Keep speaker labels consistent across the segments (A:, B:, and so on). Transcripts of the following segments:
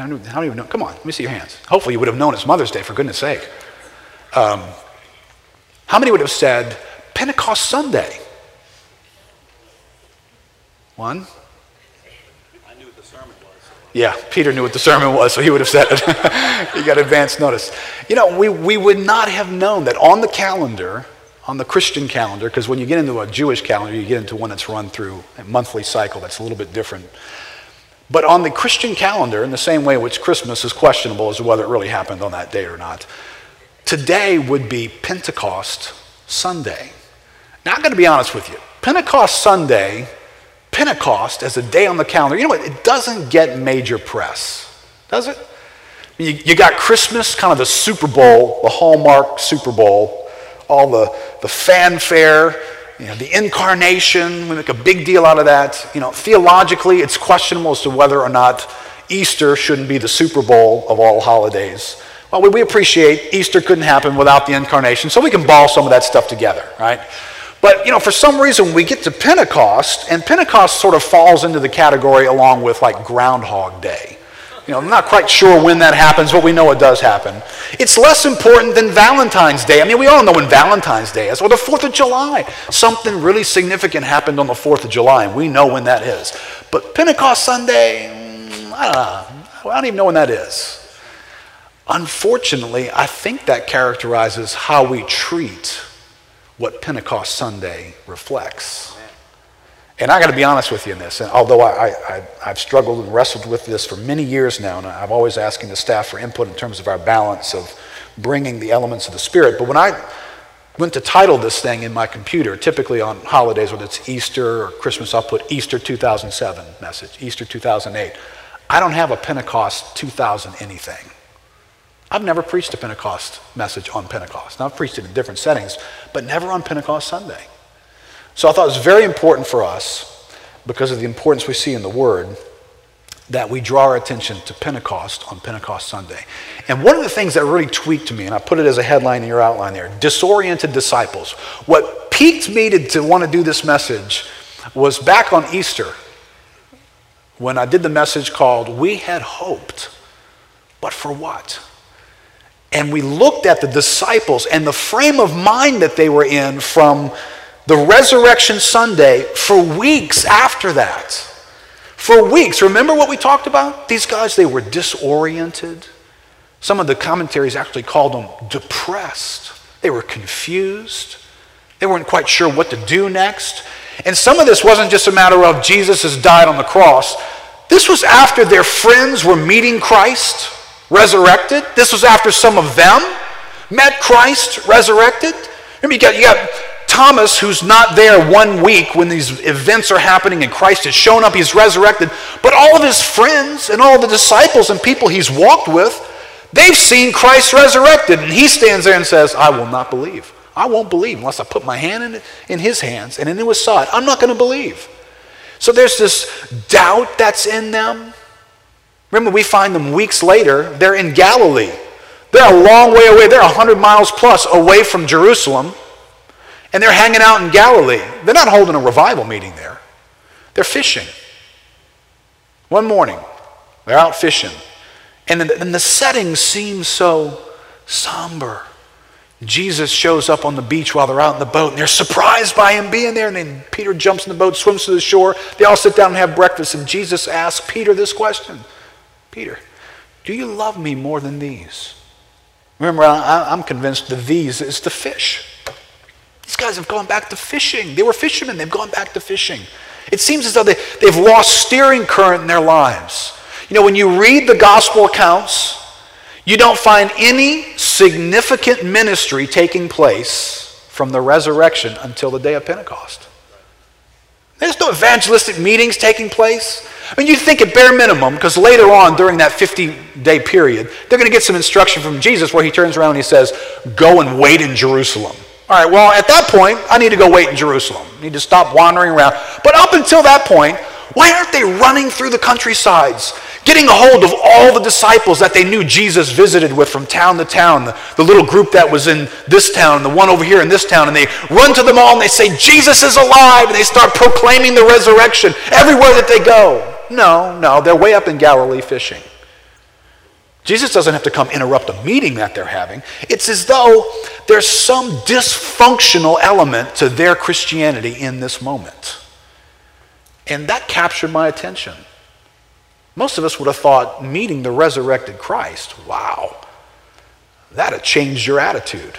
A: I don't, I don't even know. Come on, let me see your hands. Hopefully, you would have known it's Mother's Day, for goodness sake. Um, how many would have said Pentecost Sunday? One?
B: I knew what the sermon was.
A: Yeah, Peter knew what the sermon was, so he would have said it. he got advance notice. You know, we, we would not have known that on the calendar, on the Christian calendar, because when you get into a Jewish calendar, you get into one that's run through a monthly cycle that's a little bit different. But on the Christian calendar, in the same way which Christmas is questionable as to whether it really happened on that day or not, today would be Pentecost Sunday. Now, I'm going to be honest with you. Pentecost Sunday, Pentecost as a day on the calendar, you know what? It doesn't get major press, does it? You, you got Christmas, kind of the Super Bowl, the Hallmark Super Bowl, all the, the fanfare, you know, the incarnation, we make a big deal out of that. You know, theologically, it's questionable as to whether or not Easter shouldn't be the Super Bowl of all holidays. Well, we appreciate Easter couldn't happen without the incarnation, so we can ball some of that stuff together, right? But, you know, for some reason we get to Pentecost, and Pentecost sort of falls into the category along with like Groundhog Day. You know, I'm not quite sure when that happens, but we know it does happen. It's less important than Valentine's Day. I mean, we all know when Valentine's Day is, or the 4th of July. Something really significant happened on the 4th of July, and we know when that is. But Pentecost Sunday, mm, I don't know. I don't even know when that is. Unfortunately, I think that characterizes how we treat what Pentecost Sunday reflects. And I got to be honest with you in this. And although I, I, have struggled and wrestled with this for many years now, and I'm always asking the staff for input in terms of our balance of bringing the elements of the Spirit. But when I went to title this thing in my computer, typically on holidays, whether it's Easter or Christmas, I'll put Easter 2007 message, Easter 2008. I don't have a Pentecost 2000 anything. I've never preached a Pentecost message on Pentecost. Now, I've preached it in different settings, but never on Pentecost Sunday. So I thought it was very important for us, because of the importance we see in the Word, that we draw our attention to Pentecost on Pentecost Sunday. And one of the things that really tweaked me, and I put it as a headline in your outline there disoriented disciples. What piqued me to, to want to do this message was back on Easter when I did the message called We Had Hoped, but for what? And we looked at the disciples and the frame of mind that they were in from the resurrection Sunday for weeks after that. For weeks. Remember what we talked about? These guys, they were disoriented. Some of the commentaries actually called them depressed. They were confused. They weren't quite sure what to do next. And some of this wasn't just a matter of Jesus has died on the cross. This was after their friends were meeting Christ resurrected. This was after some of them met Christ resurrected. Remember, you got, you got Thomas, who's not there one week when these events are happening and Christ has shown up, he's resurrected, but all of his friends and all the disciples and people he's walked with, they've seen Christ resurrected. And he stands there and says, I will not believe. I won't believe unless I put my hand in, in his hands and into his side. I'm not going to believe. So there's this doubt that's in them. Remember, we find them weeks later, they're in Galilee. They're a long way away. They're 100 miles plus away from Jerusalem and they're hanging out in Galilee. They're not holding a revival meeting there, they're fishing. One morning, they're out fishing, and the, the setting seems so somber. Jesus shows up on the beach while they're out in the boat, and they're surprised by him being there. And then Peter jumps in the boat, swims to the shore. They all sit down and have breakfast, and Jesus asks Peter this question Peter, do you love me more than these? Remember, I, am convinced the these is the fish. These guys have gone back to fishing. They were fishermen, they've gone back to fishing. It seems as though they, they've lost steering current in their lives. You know, when you read the gospel accounts, you don't find any significant ministry taking place from the resurrection until the day of Pentecost. There's no evangelistic meetings taking place. I mean, you think at bare minimum, because later on during that 50 day period, they're going to get some instruction from Jesus where he turns around and he says, Go and wait in Jerusalem. All right, well, at that point, I need to go wait in Jerusalem. I need to stop wandering around. But up until that point, why aren't they running through the countrysides, getting a hold of all the disciples that they knew Jesus visited with from town to town, the, the little group that was in this town, the one over here in this town, and they run to them all and they say, Jesus is alive, and they start proclaiming the resurrection everywhere that they go. No, no, they're way up in Galilee fishing. Jesus doesn't have to come interrupt a meeting that they're having. It's as though there's some dysfunctional element to their Christianity in this moment. And that captured my attention. Most of us would have thought meeting the resurrected Christ, wow, that'd have changed your attitude.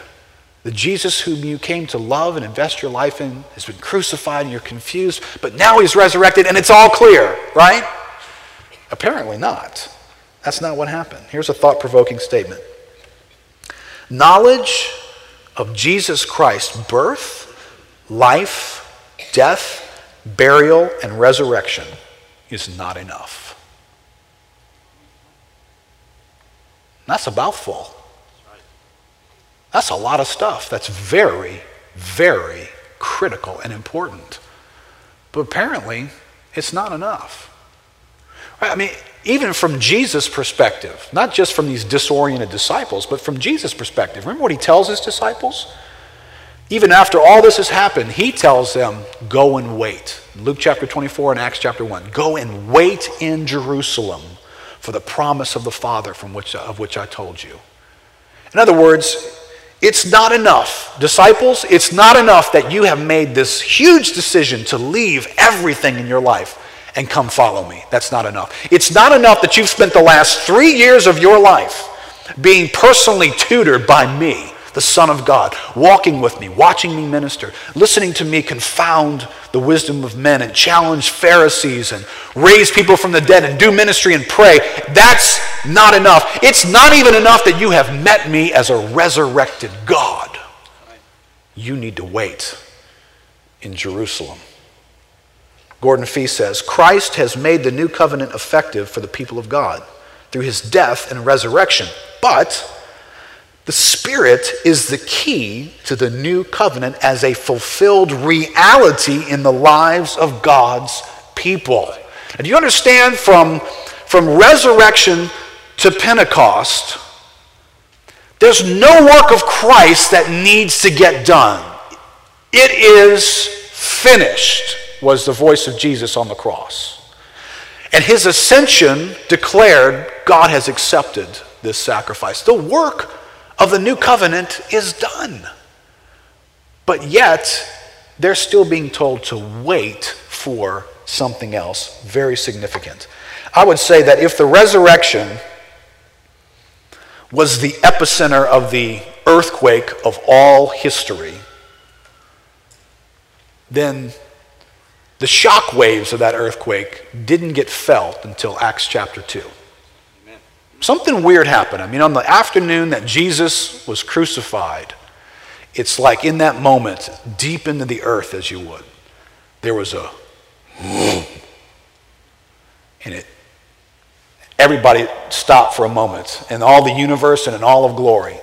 A: The Jesus whom you came to love and invest your life in has been crucified and you're confused, but now he's resurrected and it's all clear, right? Apparently not. That's not what happened. Here's a thought provoking statement Knowledge of Jesus Christ's birth, life, death, burial, and resurrection is not enough. That's a mouthful. That's a lot of stuff. That's very, very critical and important. But apparently, it's not enough. I mean, even from Jesus' perspective, not just from these disoriented disciples, but from Jesus' perspective. Remember what he tells his disciples? Even after all this has happened, he tells them, Go and wait. Luke chapter 24 and Acts chapter 1. Go and wait in Jerusalem for the promise of the Father from which, of which I told you. In other words, it's not enough. Disciples, it's not enough that you have made this huge decision to leave everything in your life and come follow me. That's not enough. It's not enough that you've spent the last three years of your life being personally tutored by me, the Son of God, walking with me, watching me minister, listening to me confound the wisdom of men and challenge Pharisees and raise people from the dead and do ministry and pray. That's not enough. It's not even enough that you have met me as a resurrected God. You need to wait in Jerusalem. Gordon Fee says Christ has made the new covenant effective for the people of God through his death and resurrection, but the Spirit is the key to the new covenant as a fulfilled reality in the lives of God's people. And you understand from, from resurrection to Pentecost, there's no work of Christ that needs to get done. It is finished, was the voice of Jesus on the cross. And his ascension declared God has accepted this sacrifice. The work of the new covenant is done. But yet, they're still being told to wait for something else very significant. I would say that if the resurrection was the epicenter of the earthquake of all history, then the shock waves of that earthquake didn't get felt until Acts chapter 2 something weird happened. I mean, on the afternoon that Jesus was crucified, it's like in that moment, deep into the earth as you would, there was a and it everybody stopped for a moment and all the universe and in all of glory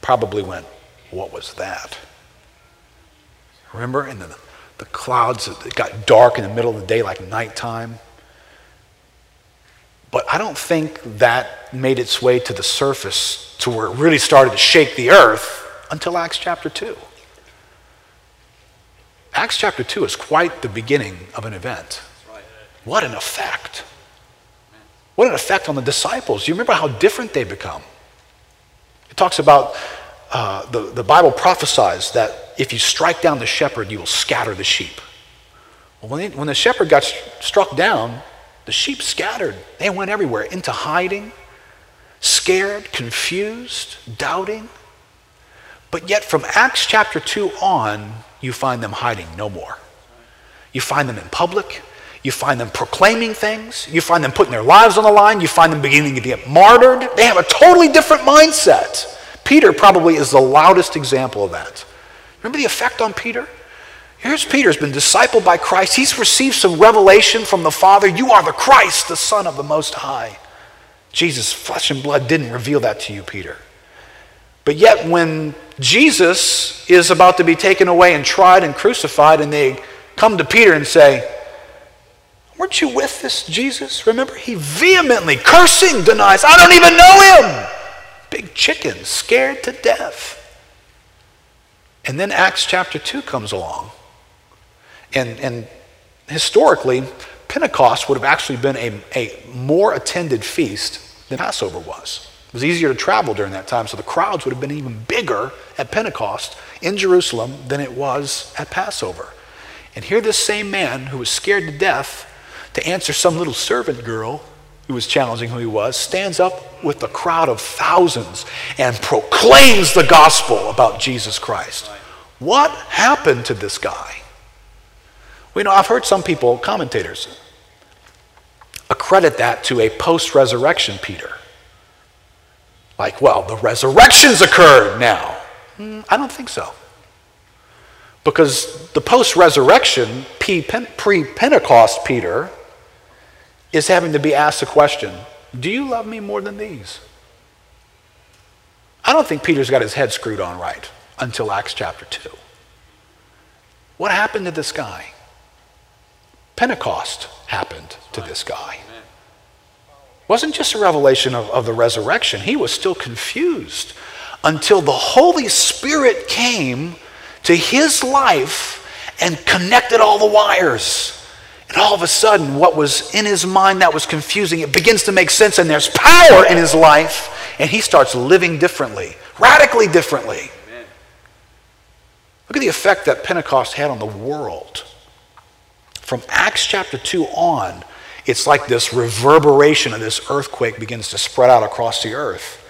A: probably went, What was that? Remember? And the, the clouds, it got dark in the middle of the day like nighttime. But I don't think that made its way to the surface to where it really started to shake the earth until Acts chapter 2. Acts chapter 2 is quite the beginning of an event. What an effect. What an effect on the disciples. You remember how different they become. It talks about uh, the, the Bible prophesies that if you strike down the shepherd, you will scatter the sheep. Well, when, when the shepherd got struck down, the sheep scattered. They went everywhere into hiding, scared, confused, doubting. But yet, from Acts chapter 2 on, you find them hiding no more. You find them in public. You find them proclaiming things. You find them putting their lives on the line. You find them beginning to get martyred. They have a totally different mindset. Peter probably is the loudest example of that. Remember the effect on Peter? Here's Peter, has been discipled by Christ. He's received some revelation from the Father. You are the Christ, the Son of the Most High. Jesus, flesh and blood, didn't reveal that to you, Peter. But yet, when Jesus is about to be taken away and tried and crucified, and they come to Peter and say, Weren't you with this Jesus? Remember, he vehemently, cursing, denies, I don't even know him. Big chicken, scared to death. And then Acts chapter 2 comes along. And, and historically, Pentecost would have actually been a, a more attended feast than Passover was. It was easier to travel during that time, so the crowds would have been even bigger at Pentecost in Jerusalem than it was at Passover. And here, this same man who was scared to death to answer some little servant girl who was challenging who he was stands up with a crowd of thousands and proclaims the gospel about Jesus Christ. What happened to this guy? Well, you know, I've heard some people, commentators, accredit that to a post resurrection Peter. Like, well, the resurrection's occurred now. Mm, I don't think so. Because the post resurrection, pre Pentecost Peter is having to be asked the question Do you love me more than these? I don't think Peter's got his head screwed on right until Acts chapter 2. What happened to this guy? Pentecost happened to this guy wasn't just a revelation of, of the resurrection, he was still confused until the Holy Spirit came to his life and connected all the wires. And all of a sudden, what was in his mind that was confusing, it begins to make sense, and there's power in his life, and he starts living differently, radically differently. Amen. Look at the effect that Pentecost had on the world. From Acts chapter 2 on, it's like this reverberation of this earthquake begins to spread out across the earth.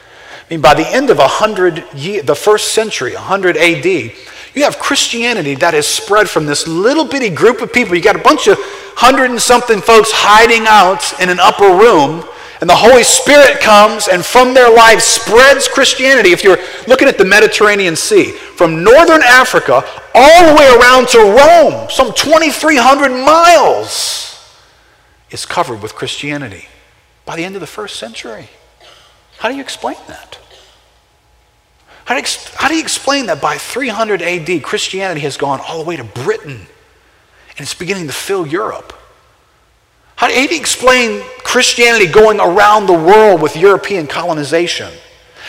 A: I mean, by the end of 100 year, the first century, 100 AD, you have Christianity that has spread from this little bitty group of people. You got a bunch of hundred and something folks hiding out in an upper room, and the Holy Spirit comes and from their lives spreads Christianity. If you're looking at the Mediterranean Sea, from northern Africa all the way around to Rome, some 2,300 miles is covered with Christianity by the end of the first century. How do you explain that? How do, you, how do you explain that by 300 AD, Christianity has gone all the way to Britain and it's beginning to fill Europe? How do you explain Christianity going around the world with European colonization?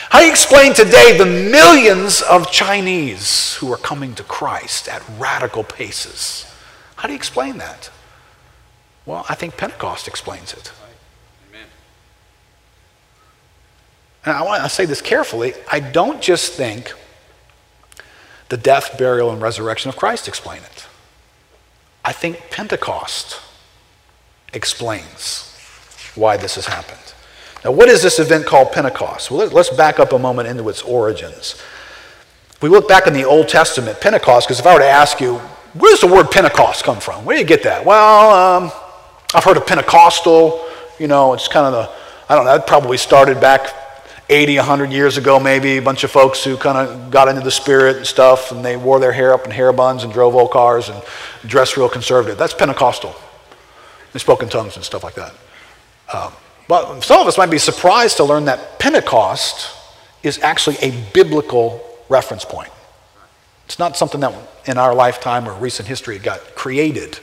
A: How do you explain today the millions of Chinese who are coming to Christ at radical paces? How do you explain that? Well, I think Pentecost explains it. And I want to say this carefully. I don't just think the death, burial, and resurrection of Christ explain it. I think Pentecost explains why this has happened. Now, what is this event called Pentecost? Well, let's back up a moment into its origins. If we look back in the Old Testament, Pentecost, because if I were to ask you, where does the word Pentecost come from? Where do you get that? Well, um, I've heard of Pentecostal, you know, it's kind of the, I don't know, that probably started back 80, 100 years ago, maybe. A bunch of folks who kind of got into the spirit and stuff, and they wore their hair up in hair buns and drove old cars and dressed real conservative. That's Pentecostal. They spoke in tongues and stuff like that. Um, but some of us might be surprised to learn that Pentecost is actually a biblical reference point. It's not something that in our lifetime or recent history got created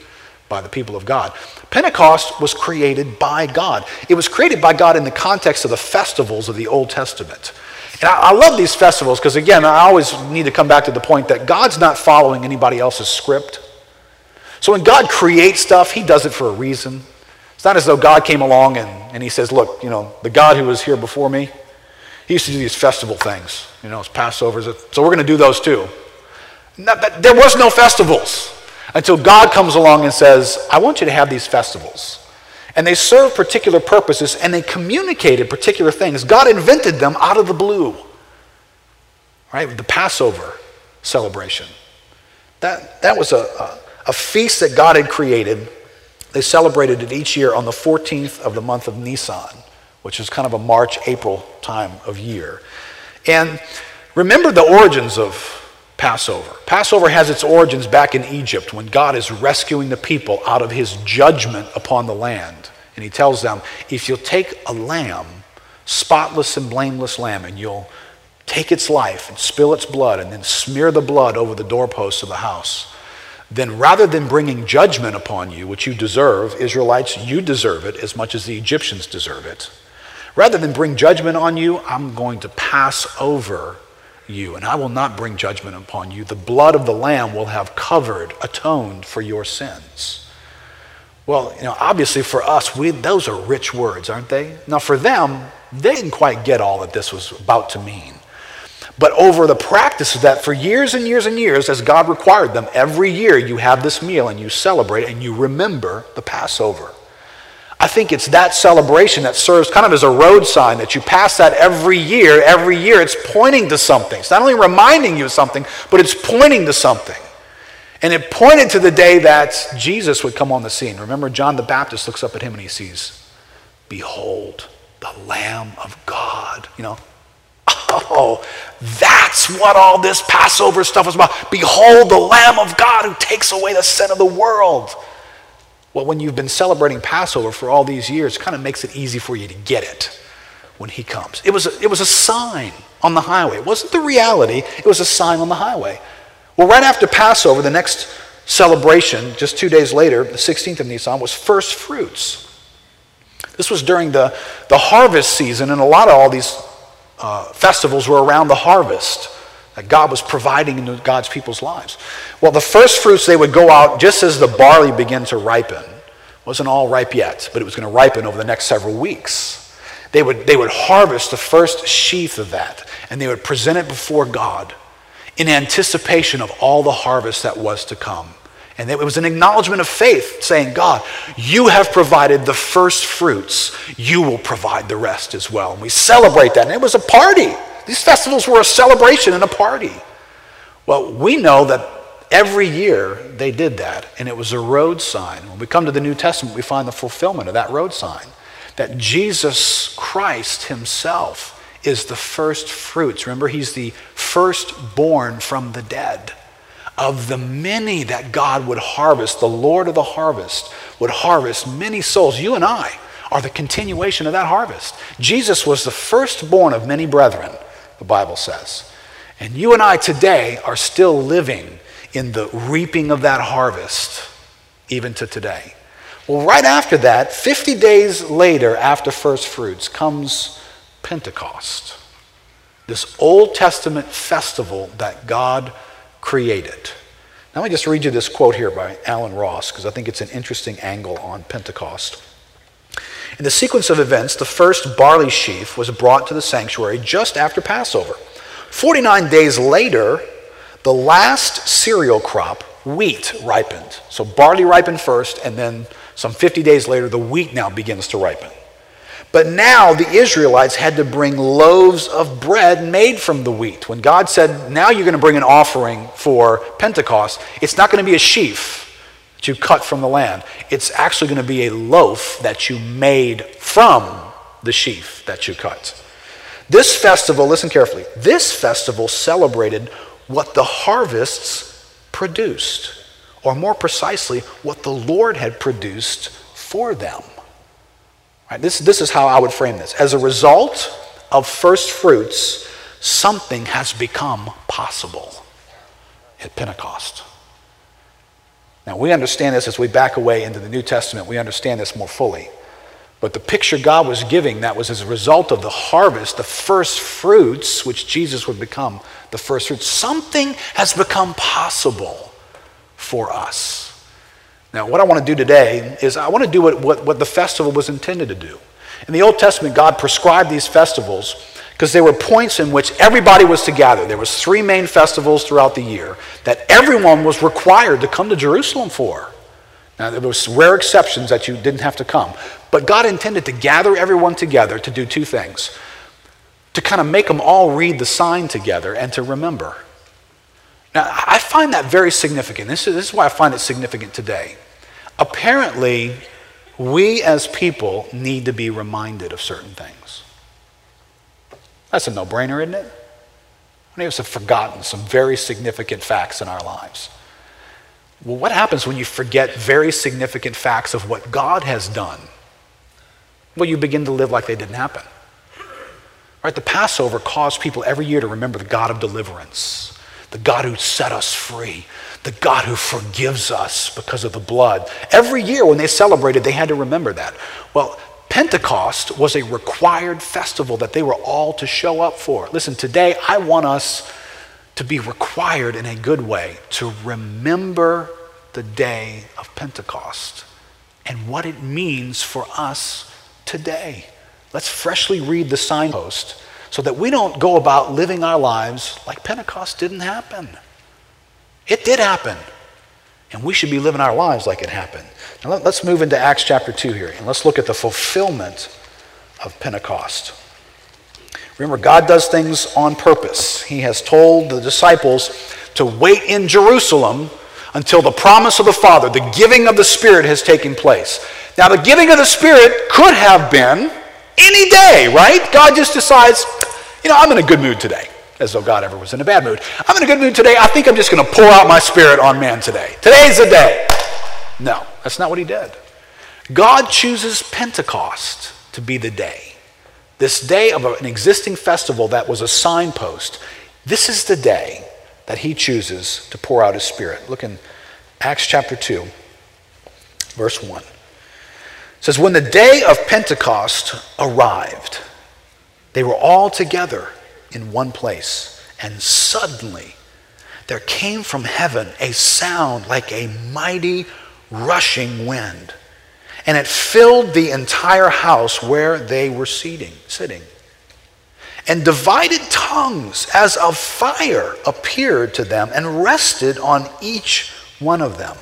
A: by the people of God. Pentecost was created by God. It was created by God in the context of the festivals of the Old Testament. And I, I love these festivals because, again, I always need to come back to the point that God's not following anybody else's script. So when God creates stuff, He does it for a reason. It's not as though God came along and, and He says, Look, you know, the God who was here before me, He used to do these festival things. You know, it's Passovers. So we're going to do those too. There was no festivals until God comes along and says, I want you to have these festivals. And they serve particular purposes and they communicated particular things. God invented them out of the blue. Right? The Passover celebration. That, that was a, a, a feast that God had created. They celebrated it each year on the 14th of the month of Nisan, which is kind of a March, April time of year. And remember the origins of Passover. Passover has its origins back in Egypt when God is rescuing the people out of his judgment upon the land. And he tells them, if you'll take a lamb, spotless and blameless lamb, and you'll take its life and spill its blood and then smear the blood over the doorposts of the house, then rather than bringing judgment upon you, which you deserve, Israelites, you deserve it as much as the Egyptians deserve it. Rather than bring judgment on you, I'm going to pass over you, and I will not bring judgment upon you. The blood of the Lamb will have covered, atoned for your sins. Well, you know, obviously for us, we, those are rich words, aren't they? Now, for them, they didn't quite get all that this was about to mean. But over the practice of that for years and years and years, as God required them, every year you have this meal and you celebrate and you remember the Passover. I think it's that celebration that serves kind of as a road sign that you pass that every year. Every year it's pointing to something. It's not only reminding you of something, but it's pointing to something. And it pointed to the day that Jesus would come on the scene. Remember, John the Baptist looks up at him and he sees, Behold, the Lamb of God. You know, oh, that's what all this Passover stuff was about. Behold, the Lamb of God who takes away the sin of the world. Well, when you've been celebrating Passover for all these years, it kind of makes it easy for you to get it when he comes. It was, a, it was a sign on the highway. It wasn't the reality, it was a sign on the highway. Well, right after Passover, the next celebration, just two days later, the 16th of Nisan, was first fruits. This was during the, the harvest season, and a lot of all these uh, festivals were around the harvest that God was providing into God's people's lives. Well, the first fruits, they would go out just as the barley began to ripen. Wasn't all ripe yet, but it was going to ripen over the next several weeks. They would, they would harvest the first sheath of that, and they would present it before God in anticipation of all the harvest that was to come. And it was an acknowledgement of faith, saying, God, you have provided the first fruits. You will provide the rest as well. And we celebrate that. And it was a party. These festivals were a celebration and a party. Well, we know that every year they did that, and it was a road sign. When we come to the New Testament, we find the fulfillment of that road sign that Jesus Christ Himself is the first fruits. Remember, He's the firstborn from the dead of the many that God would harvest, the Lord of the harvest would harvest many souls. You and I are the continuation of that harvest. Jesus was the firstborn of many brethren, the Bible says. And you and I today are still living in the reaping of that harvest, even to today. Well, right after that, 50 days later, after first fruits, comes Pentecost, this Old Testament festival that God created. Now, let me just read you this quote here by Allen Ross, because I think it's an interesting angle on Pentecost. In the sequence of events, the first barley sheaf was brought to the sanctuary just after Passover. 49 days later, the last cereal crop, wheat, ripened. So barley ripened first, and then some 50 days later, the wheat now begins to ripen. But now the Israelites had to bring loaves of bread made from the wheat. When God said, Now you're going to bring an offering for Pentecost, it's not going to be a sheaf that you cut from the land. It's actually going to be a loaf that you made from the sheaf that you cut. This festival, listen carefully, this festival celebrated what the harvests produced, or more precisely, what the Lord had produced for them. Right, this, this is how I would frame this. As a result of first fruits, something has become possible at Pentecost. Now, we understand this as we back away into the New Testament, we understand this more fully. But the picture God was giving, that was as a result of the harvest, the first fruits, which Jesus would become the first fruits, something has become possible for us. Now, what I want to do today is I want to do what, what, what the festival was intended to do. In the Old Testament, God prescribed these festivals because there were points in which everybody was to gather. There was three main festivals throughout the year that everyone was required to come to Jerusalem for. Now, there was rare exceptions that you didn't have to come. But God intended to gather everyone together to do two things. To kind of make them all read the sign together and to remember. Now, I find that very significant. This is, this is why I find it significant today. Apparently, we as people need to be reminded of certain things. That's a no brainer, isn't it? Many of us have forgotten some very significant facts in our lives. Well, what happens when you forget very significant facts of what God has done? Well, you begin to live like they didn't happen. Right? The Passover caused people every year to remember the God of deliverance, the God who set us free, the God who forgives us because of the blood. Every year when they celebrated, they had to remember that. Well, Pentecost was a required festival that they were all to show up for. Listen, today I want us to be required in a good way to remember the day of Pentecost and what it means for us today. Let's freshly read the signpost so that we don't go about living our lives like Pentecost didn't happen. It did happen. And we should be living our lives like it happened. Now let, us move into Acts chapter 2 here and let's look at the fulfillment of Pentecost. Remember, God does things on purpose. He has told the disciples to wait in Jerusalem until the promise of the Father, the giving of the Spirit, has taken place. Now, the giving of the Spirit could have been any day, right? God just decides, you know, I'm in a good mood today, as though God ever was in a bad mood. I'm in a good mood today. I think I'm just going to pour out my Spirit on man today. Today's the day. No, that's not what he did. God chooses Pentecost to be the day. This day of an existing festival that was a signpost. This is the day that he chooses to pour out his spirit. Look in Acts chapter 2, verse 1. It says, When the day of Pentecost arrived, they were all together in one place, and suddenly there came from heaven a sound like a mighty rushing wind, and it filled the entire house where they were seating, sitting and divided tongues as of fire appeared to them and rested on each one of them.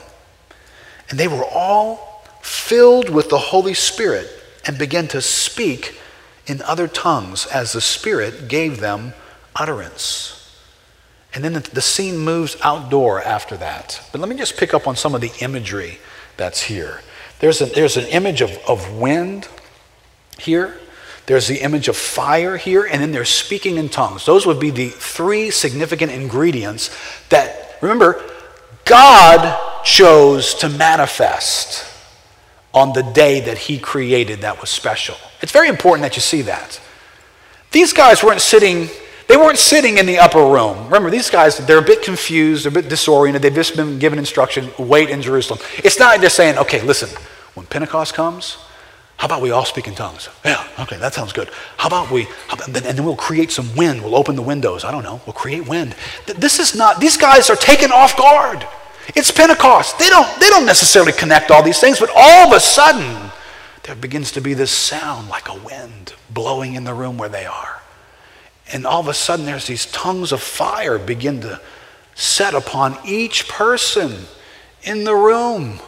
A: And they were all filled with the Holy Spirit and began to speak in other tongues as the Spirit gave them utterance. And then the scene moves outdoor after that. But let me just pick up on some of the imagery that's here. There's an, there's an image of, of wind here. There's the image of fire here, and then there's speaking in tongues. Those would be the three significant ingredients that, remember, God chose to manifest on the day that He created that was special. It's very important that you see that. These guys weren't sitting, they weren't sitting in the upper room. Remember, these guys, they're a bit confused, they're a bit disoriented, they've just been given instruction, wait in Jerusalem. It's not just saying, okay, listen, when Pentecost comes, how about we all speak in tongues? Yeah, okay, that sounds good. How about we, how about, and then we'll create some wind. We'll open the windows. I don't know. We'll create wind. This is not, these guys are taken off guard. It's Pentecost. They don't, they don't necessarily connect all these things, but all of a sudden, there begins to be this sound like a wind blowing in the room where they are. And all of a sudden, there's these tongues of fire begin to set upon each person in the room.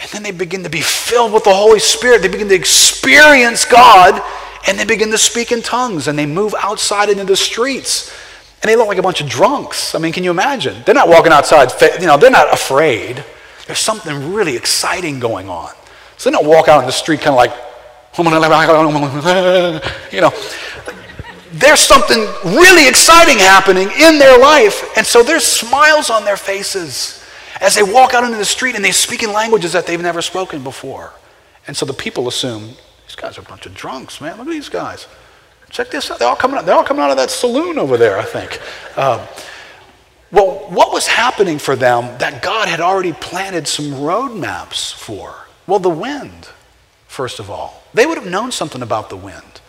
A: And then they begin to be filled with the Holy Spirit. They begin to experience God and they begin to speak in tongues and they move outside into the streets. And they look like a bunch of drunks. I mean, can you imagine? They're not walking outside, you know, they're not afraid. There's something really exciting going on. So they don't walk out in the street kind of like, you know. There's something really exciting happening in their life. And so there's smiles on their faces as they walk out into the street and they speak in languages that they've never spoken before. And so the people assume, these guys are a bunch of drunks, man. Look at these guys. Check this out. They're all coming out, they're all coming out of that saloon over there, I think. Um, well, what was happening for them that God had already planted some roadmaps for? Well, the wind, first of all. They would have known something about the wind.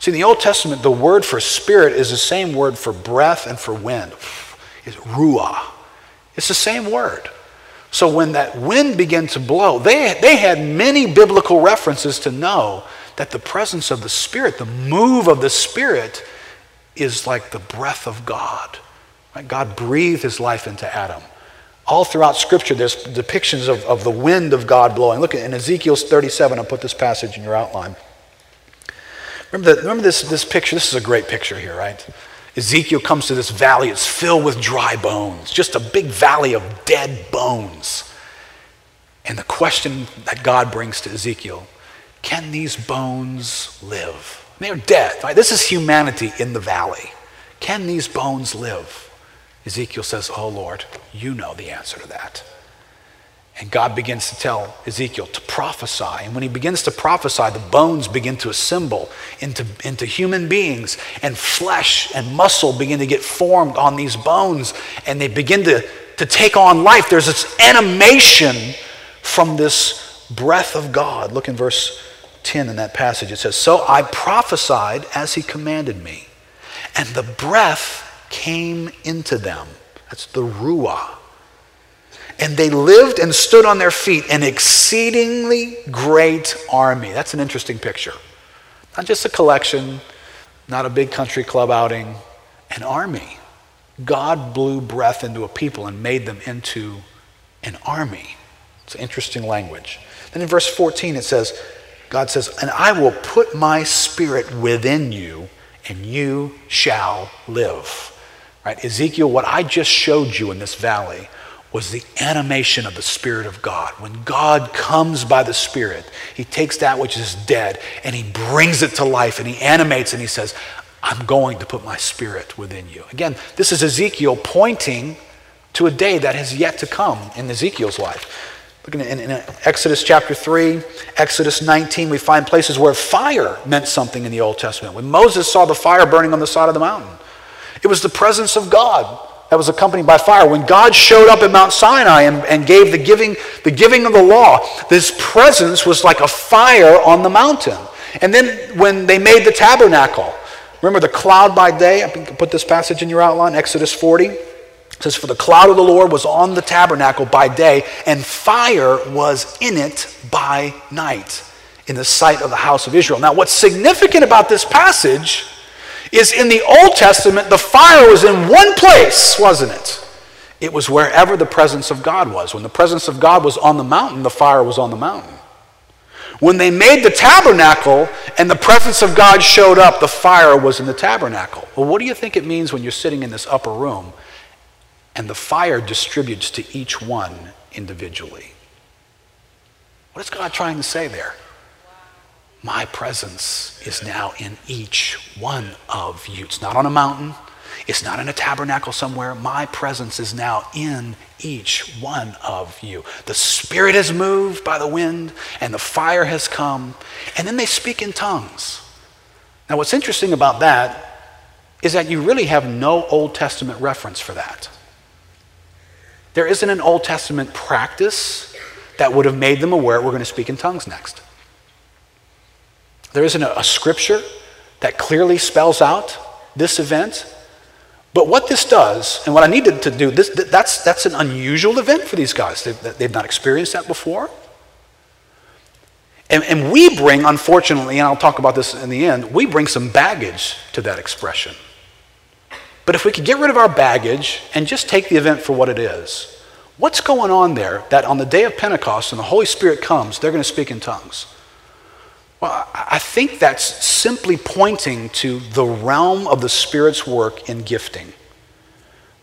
A: See, in the Old Testament, the word for spirit is the same word for breath and for wind. It's ruah. It's the same word. So when that wind began to blow, they, they had many biblical references to know that the presence of the Spirit, the move of the Spirit, is like the breath of God. God breathed his life into Adam. All throughout Scripture, there's depictions of, of the wind of God blowing. Look at in Ezekiel 37, I'll put this passage in your outline. Remember, the, remember this, this picture? This is a great picture here, right? Ezekiel comes to this valley. It's filled with dry bones, just a big valley of dead bones. And the question that God brings to Ezekiel can these bones live? They're dead. Right? This is humanity in the valley. Can these bones live? Ezekiel says, Oh Lord, you know the answer to that. And God begins to tell Ezekiel to prophesy. And when he begins to prophesy, the bones begin to assemble into, into human beings, and flesh and muscle begin to get formed on these bones, and they begin to, to take on life. There's this animation from this breath of God. Look in verse 10 in that passage. It says, So I prophesied as he commanded me, and the breath came into them. That's the Ruah and they lived and stood on their feet, an exceedingly great army. That's an interesting picture. Not just a collection, not a big country club outing, an army. God blew breath into a people and made them into an army. It's interesting language. Then in verse 14 it says, God says, And I will put my spirit within you, and you shall live. Right? Ezekiel, what I just showed you in this valley was the animation of the Spirit of God. When God comes by the Spirit, He takes that which is dead and He brings it to life and He animates and He says, I'm going to put my Spirit within you. Again, this is Ezekiel pointing to a day that has yet to come in Ezekiel's life. Looking in, in Exodus chapter 3, Exodus 19, we find places where fire meant something in the Old Testament. When Moses saw the fire burning on the side of the mountain, it was the presence of God that was accompanied by fire. When God showed up at Mount Sinai and, and gave the giving, the giving of the law, this presence was like a fire on the mountain. And then when they made the tabernacle, remember the cloud by day? I can put this passage in your outline, Exodus 40. It says, For the cloud of the Lord was on the tabernacle by day, and fire was in it by night in the sight of the house of Israel. Now, what's significant about this passage is in the Old Testament, the fire was in one place, wasn't it? It was wherever the presence of God was. When the presence of God was on the mountain, the fire was on the mountain. When they made the tabernacle and the presence of God showed up, the fire was in the tabernacle. Well, what do you think it means when you're sitting in this upper room and the fire distributes to each one individually? What is God trying to say there? my presence is now in each one of you. It's not on a mountain, it's not in a tabernacle somewhere. My presence is now in each one of you. The Spirit has moved by the wind, and the fire has come, and then they speak in tongues. Now, what's interesting about that is that you really have no Old Testament reference for that. There isn't an Old Testament practice that would have made them aware we're going to speak in tongues next. There isn't a, a scripture that clearly spells out this event. But what this does, and what I needed to do, this, that's, that's an unusual event for these guys. They've, they've not experienced that before. And, and we bring, unfortunately, and I'll talk about this in the end, we bring some baggage to that expression. But if we could get rid of our baggage and just take the event for what it is, what's going on there that on the day of Pentecost, when the Holy Spirit comes, they're going to speak in tongues? Well, I think that's simply pointing to the realm of the Spirit's work in gifting.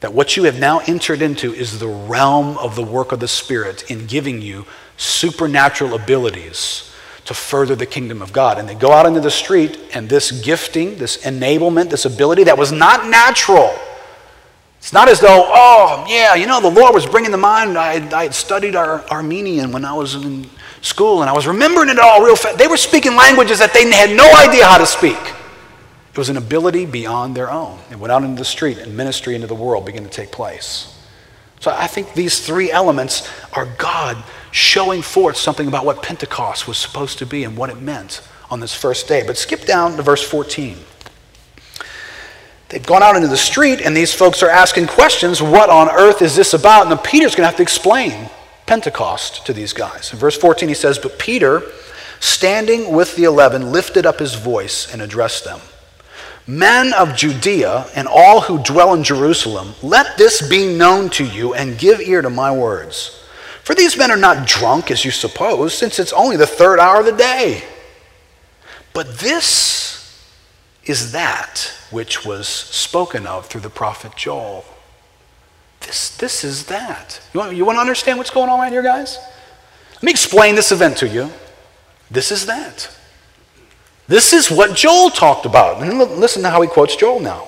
A: That what you have now entered into is the realm of the work of the Spirit in giving you supernatural abilities to further the kingdom of God. And they go out into the street, and this gifting, this enablement, this ability that was not natural. It's not as though, oh, yeah, you know, the Lord was bringing to mind. I, I had studied our Armenian when I was in school and I was remembering it all real fast. They were speaking languages that they had no idea how to speak. It was an ability beyond their own. They went out into the street and ministry into the world began to take place. So I think these three elements are God showing forth something about what Pentecost was supposed to be and what it meant on this first day. But skip down to verse 14. They've gone out into the street, and these folks are asking questions. What on earth is this about? And then Peter's going to have to explain Pentecost to these guys. In verse 14, he says, But Peter, standing with the eleven, lifted up his voice and addressed them Men of Judea and all who dwell in Jerusalem, let this be known to you and give ear to my words. For these men are not drunk, as you suppose, since it's only the third hour of the day. But this is that which was spoken of through the prophet Joel. This, this is that. You want, you want to understand what's going on right here, guys? Let me explain this event to you. This is that. This is what Joel talked about. And listen to how he quotes Joel now.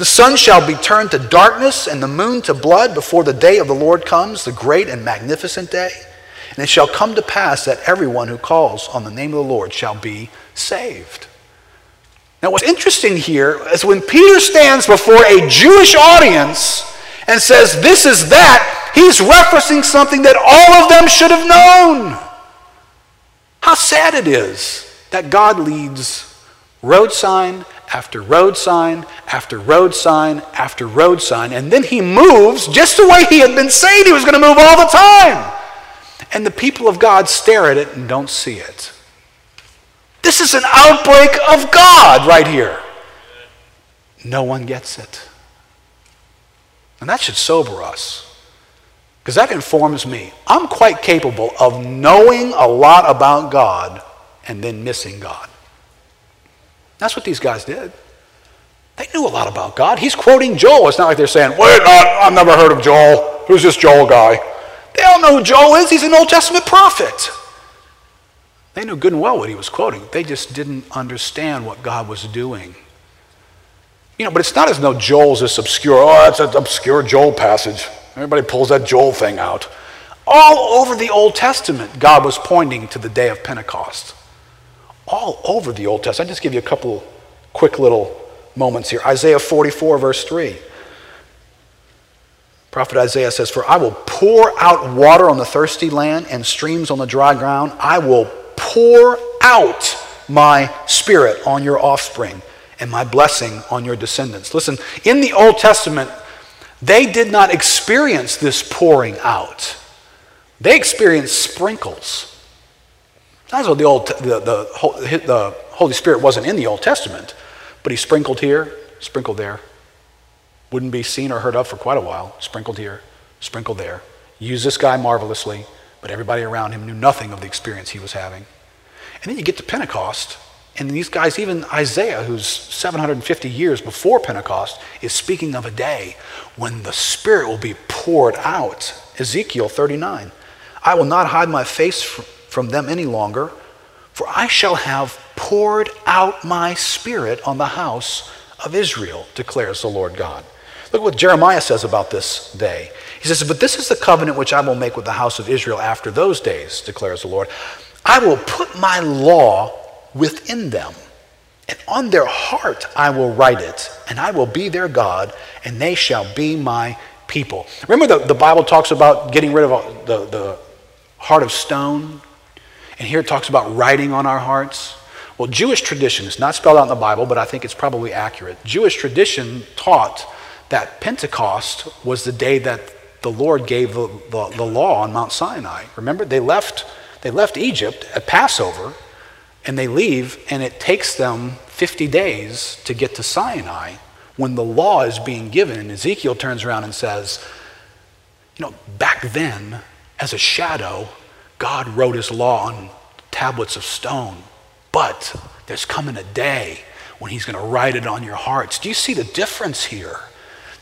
A: The sun shall be turned to darkness and the moon to blood before the day of the Lord comes, the great and magnificent day. And it shall come to pass that everyone who calls on the name of the Lord shall be saved. Now, what's interesting here is when Peter stands before a Jewish audience and says, This is that, he's referencing something that all of them should have known. How sad it is that God leads road sign after road sign after road sign after road sign, and then he moves just the way he had been saying he was going to move all the time. And the people of God stare at it and don't see it. This is an outbreak of God right here. No one gets it. And that should sober us. Because that informs me. I'm quite capable of knowing a lot about God and then missing God. That's what these guys did. They knew a lot about God. He's quoting Joel. It's not like they're saying, wait, I've never heard of Joel. Who's this Joel guy? They all know who Joel is. He's an Old Testament prophet. They knew good and well what he was quoting. They just didn't understand what God was doing. You know, but it's not as though Joel's this obscure, oh, that's an obscure Joel passage. Everybody pulls that Joel thing out. All over the Old Testament, God was pointing to the day of Pentecost. All over the Old Testament. I'll just give you a couple quick little moments here. Isaiah 44, verse 3. Prophet Isaiah says, For I will pour out water on the thirsty land and streams on the dry ground. I will pour out my spirit on your offspring and my blessing on your descendants. Listen, in the Old Testament, they did not experience this pouring out. They experienced sprinkles. That's what the, Old, the, the, the Holy Spirit wasn't in the Old Testament, but he sprinkled here, sprinkled there. Wouldn't be seen or heard of for quite a while. Sprinkled here, sprinkled there. Used this guy marvelously, but everybody around him knew nothing of the experience he was having. And then you get to Pentecost, and these guys, even Isaiah, who's 750 years before Pentecost, is speaking of a day when the Spirit will be poured out. Ezekiel 39. I will not hide my face from them any longer, for I shall have poured out my Spirit on the house of Israel, declares the Lord God. Look what Jeremiah says about this day. He says, But this is the covenant which I will make with the house of Israel after those days, declares the Lord. I will put my law within them, and on their heart I will write it, and I will be their God, and they shall be my people. Remember, the, the Bible talks about getting rid of the, the heart of stone, and here it talks about writing on our hearts. Well, Jewish tradition, it's not spelled out in the Bible, but I think it's probably accurate. Jewish tradition taught that Pentecost was the day that the Lord gave the, the, the, law on Mount Sinai. Remember, they left, they left Egypt at Passover, and they leave, and it takes them 50 days to get to Sinai when the law is being given. And Ezekiel turns around and says, You know, back then, as a shadow, God wrote his law on tablets of stone. But there's coming a day when he's going to write it on your hearts. Do you see the difference here?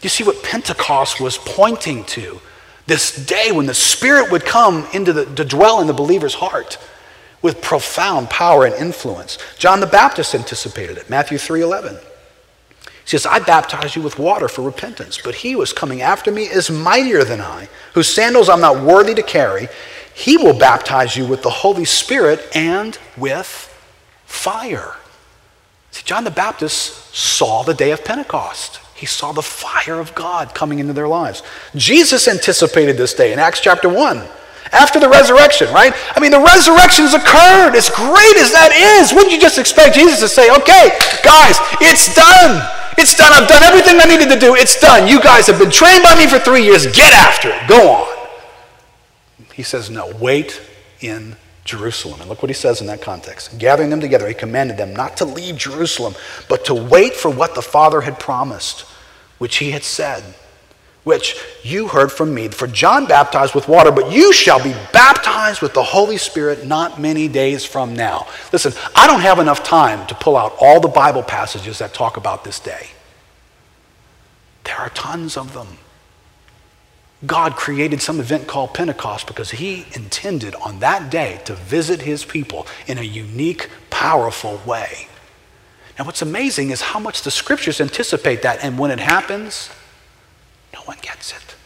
A: Do you see what Pentecost was pointing to? This day when the Spirit would come into the, to dwell in the believer's heart with profound power and influence. John the Baptist anticipated it. Matthew 3:11. He says, I baptize you with water for repentance, but he who is coming after me is mightier than I, whose sandals I'm not worthy to carry. He will baptize you with the Holy Spirit and with fire. See, John the Baptist saw the day of Pentecost. He saw the fire of God coming into their lives. Jesus anticipated this day in Acts chapter 1. After the resurrection, right? I mean, the resurrection's occurred. As great as that is, wouldn't you just expect Jesus to say, okay, guys, it's done. It's done. I've done everything I needed to do. It's done. You guys have been trained by me for three years. Get after it. Go on. He says, no, wait in Jerusalem. And look what he says in that context. Gathering them together, he commanded them not to leave Jerusalem, but to wait for what the Father had promised, which he had said, which you heard from me. For John baptized with water, but you shall be baptized with the Holy Spirit not many days from now. Listen, I don't have enough time to pull out all the Bible passages that talk about this day. There are tons of them. God created some event called Pentecost because he intended on that day to visit his people in a unique, powerful way. Now, what's amazing is how much the scriptures anticipate that, and when it happens, no one gets it.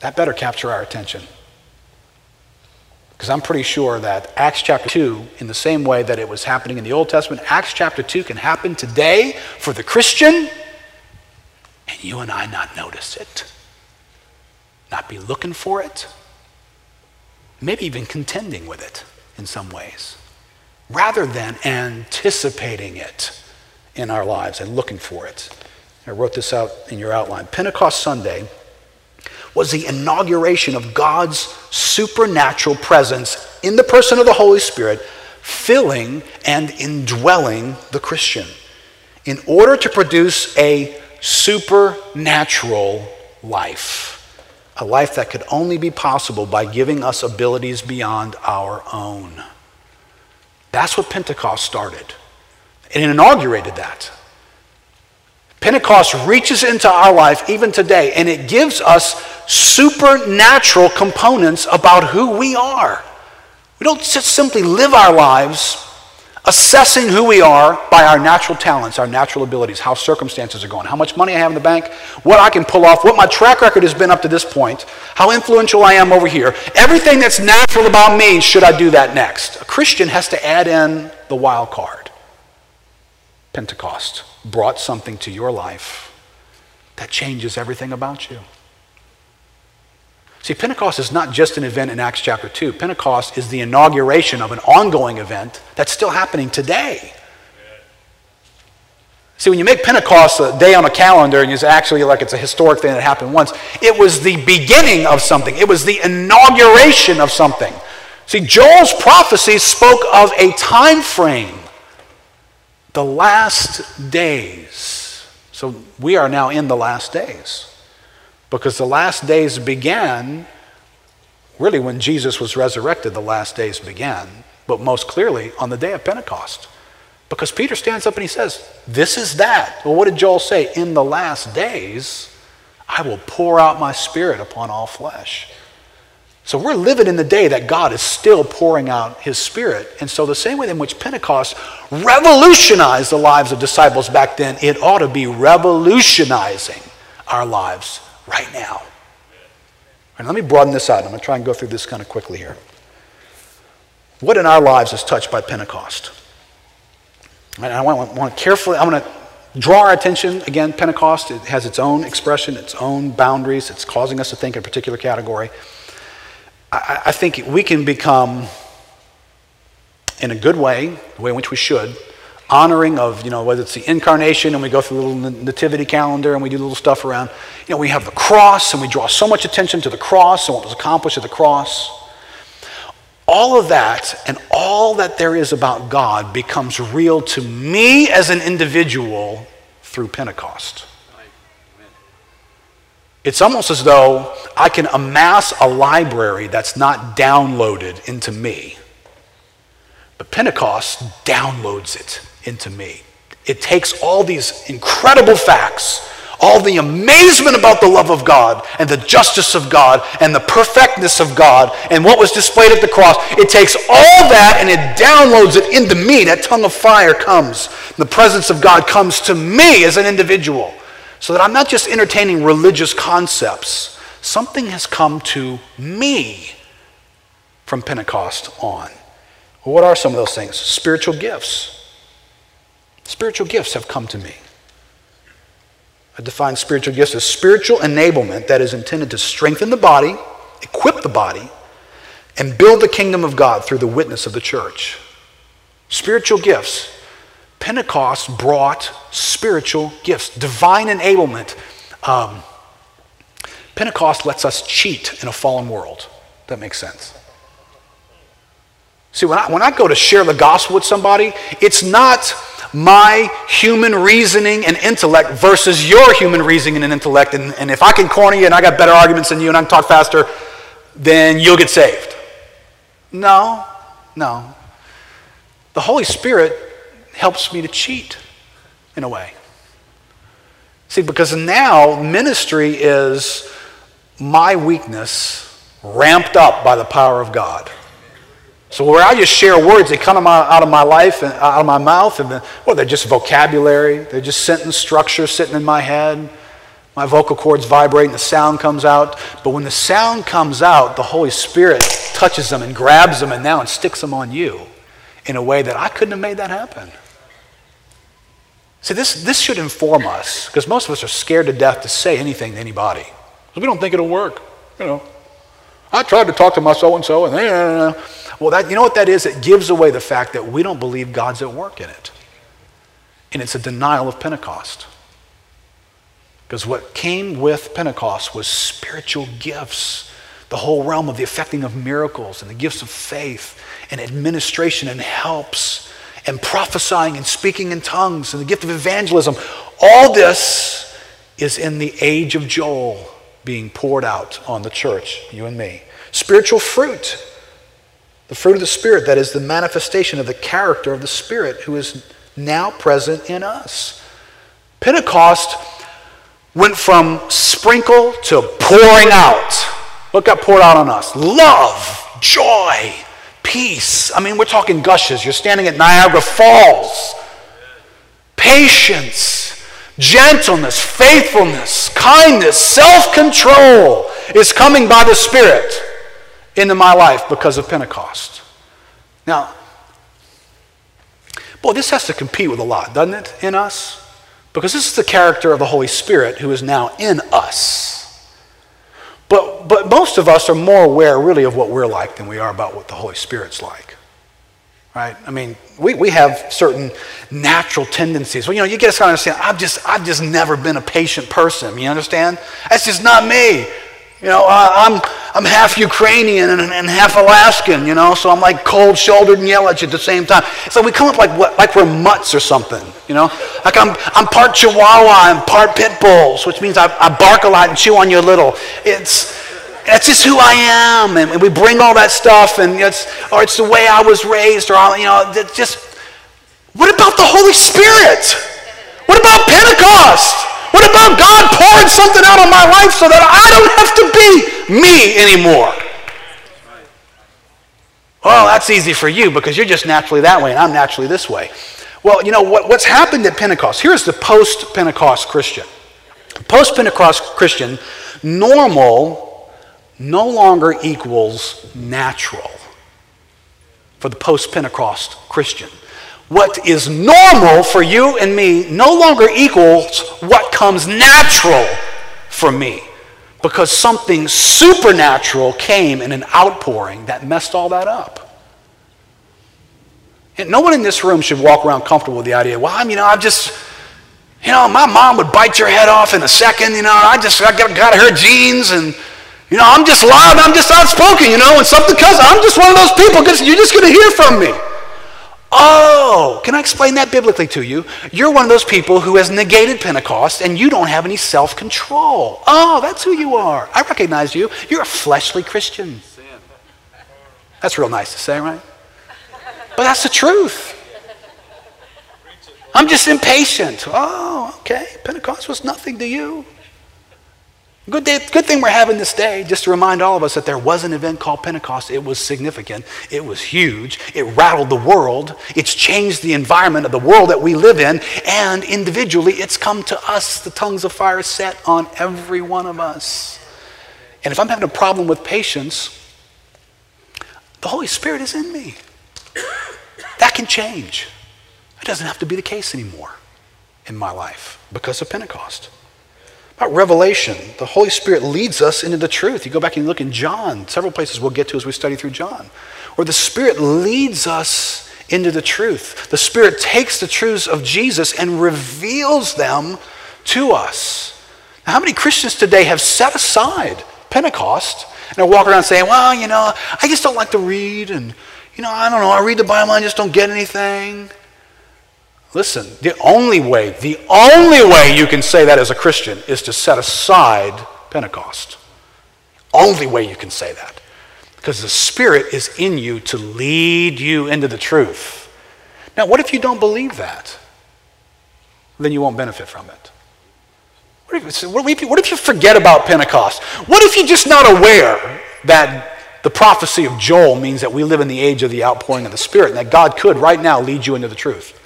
A: That better capture our attention. Because I'm pretty sure that Acts chapter 2, in the same way that it was happening in the Old Testament, Acts chapter 2 can happen today for the Christian, and you and I not notice it, not be looking for it, maybe even contending with it in some ways, rather than anticipating it in our lives and looking for it. I wrote this out in your outline. Pentecost Sunday was the inauguration of God's supernatural presence in the person of the Holy Spirit, filling and indwelling the Christian in order to produce a supernatural life. A life that could only be possible by giving us abilities beyond our own. That's what Pentecost started. And it inaugurated that. Pentecost reaches into our life even today, and it gives us supernatural components about who we are. We don't just simply live our lives assessing who we are by our natural talents, our natural abilities, how circumstances are going, how much money I have in the bank, what I can pull off, what my track record has been up to this point, how influential I am over here. Everything that's natural about me, should I do that next? A Christian has to add in the wild card. Pentecost brought something to your life that changes everything about you. See, Pentecost is not just an event in Acts chapter 2. Pentecost is the inauguration of an ongoing event that's still happening today. See, when you make Pentecost a day on a calendar and it's actually like it's a historic thing that happened once, it was the beginning of something, it was the inauguration of something. See, Joel's prophecy spoke of a time frame the last days. So we are now in the last days. Because the last days began really when Jesus was resurrected, the last days began, but most clearly on the day of Pentecost. Because Peter stands up and he says, This is that. Well, what did Joel say? In the last days, I will pour out my spirit upon all flesh. So we're living in the day that God is still pouring out his spirit. And so, the same way in which Pentecost revolutionized the lives of disciples back then, it ought to be revolutionizing our lives right now. And let me broaden this out. I'm going to try and go through this kind of quickly here. What in our lives is touched by Pentecost? And I want, to carefully, I'm going to draw our attention again. Pentecost it has its own expression, its own boundaries. It's causing us to think in a particular category. I, I think we can become, in a good way, the way in which we should, honoring of, you know, whether it's the incarnation and we go through the little nativity calendar and we do little stuff around. You know, we have the cross and we draw so much attention to the cross and what was accomplished at the cross. All of that and all that there is about God becomes real to me as an individual through Pentecost. It's almost as though I can amass a library that's not downloaded into me. But Pentecost downloads it into me. It takes all these incredible facts, all the amazement about the love of God and the justice of God and the perfectness of God and what was displayed at the cross. It takes all that and it downloads it into me. That tongue of fire comes. The presence of God comes to me as an individual so that I'm not just entertaining religious concepts. Something has come to me from Pentecost on. What are some of those things? Spiritual gifts. Spiritual gifts have come to me. I define spiritual gifts as spiritual enablement that is intended to strengthen the body, equip the body, and build the kingdom of God through the witness of the church. Spiritual gifts. Pentecost brought spiritual gifts, divine enablement. Um, Pentecost lets us cheat in a fallen world. That makes sense. See, when I, when I go to share the gospel with somebody, it's not my human reasoning and intellect versus your human reasoning and intellect. And, and if I can corner you and I got better arguments than you and I can talk faster, then you'll get saved. No, no. The Holy Spirit helps me to cheat in a way. See, because now ministry is my weakness ramped up by the power of God. So where I just share words, they come out of my life and out of my mouth, and well, they're just vocabulary. They're just sentence structure sitting in my head. My vocal cords vibrate and the sound comes out. But when the sound comes out, the Holy Spirit touches them and grabs them and now and sticks them on you in a way that I couldn't have made that happen. See, this, this should inform us because most of us are scared to death to say anything to anybody. We don't think it'll work. You know, I tried to talk to my so and so, and well, that, you know what that is? It gives away the fact that we don't believe God's at work in it. And it's a denial of Pentecost. Because what came with Pentecost was spiritual gifts, the whole realm of the effecting of miracles and the gifts of faith and administration and helps and prophesying and speaking in tongues and the gift of evangelism. All this is in the age of Joel being poured out on the church, you and me. Spiritual fruit, the fruit of the Spirit, that is the manifestation of the character of the Spirit who is now present in us. Pentecost went from sprinkle to pouring out. What got poured out on us? Love, joy, peace. I mean, we're talking gushes. You're standing at Niagara Falls. Patience, gentleness, faithfulness, kindness, self control is coming by the Spirit into my life because of Pentecost. Now, boy, this has to compete with a lot, doesn't it, in us? Because this is the character of the Holy Spirit who is now in us. But, but most of us are more aware, really, of what we're like than we are about what the Holy Spirit's like. Right? I mean, we, we have certain natural tendencies. Well, you know, you get to understand, I've just, I've just never been a patient person. You understand? That's just not me. You know, I'm, I'm half Ukrainian and, and half Alaskan, you know, so I'm like cold shouldered and yell at you at the same time. So we come up like, what, like we're mutts or something, you know? Like I'm, I'm part Chihuahua and part Pit Bulls, which means I, I bark a lot and chew on you a little. It's, that's just who I am. And, and we bring all that stuff, and it's, or it's the way I was raised, or, you know, just, what about the Holy Spirit? What about Pentecost? What about God pouring something out on my life so that I don't have to be me anymore? Well, that's easy for you because you're just naturally that way and I'm naturally this way. Well, you know what, what's happened at Pentecost? Here's the post Pentecost Christian. Post Pentecost Christian, normal no longer equals natural for the post Pentecost Christian what is normal for you and me no longer equals what comes natural for me because something supernatural came in an outpouring that messed all that up. And no one in this room should walk around comfortable with the idea, well, I'm, you know, I'm just, you know, my mom would bite your head off in a second, you know, I just, I got, got her genes and, you know, I'm just loud, I'm just outspoken, you know, when something comes, I'm just one of those people because you're just going to hear from me. Oh, can I explain that biblically to you? You're one of those people who has negated Pentecost and you don't have any self control. Oh, that's who you are. I recognize you. You're a fleshly Christian. That's real nice to say, right? But that's the truth. I'm just impatient. Oh, okay. Pentecost was nothing to you. Good, day, good thing we're having this day just to remind all of us that there was an event called Pentecost. It was significant. It was huge. It rattled the world. It's changed the environment of the world that we live in. And individually, it's come to us. The tongues of fire set on every one of us. And if I'm having a problem with patience, the Holy Spirit is in me. That can change. It doesn't have to be the case anymore in my life because of Pentecost. About revelation, the Holy Spirit leads us into the truth. You go back and look in John, several places we'll get to as we study through John, where the Spirit leads us into the truth. The Spirit takes the truths of Jesus and reveals them to us. Now, how many Christians today have set aside Pentecost and are walking around saying, well, you know, I just don't like to read, and, you know, I don't know, I read the Bible, and I just don't get anything. Listen, the only way, the only way you can say that as a Christian is to set aside Pentecost. Only way you can say that. Because the Spirit is in you to lead you into the truth. Now, what if you don't believe that? Then you won't benefit from it. What if, what if, you, forget about Pentecost? What if you're just not aware that the prophecy of Joel means that we live in the age of the outpouring of the Spirit and that God could right now lead you into the truth?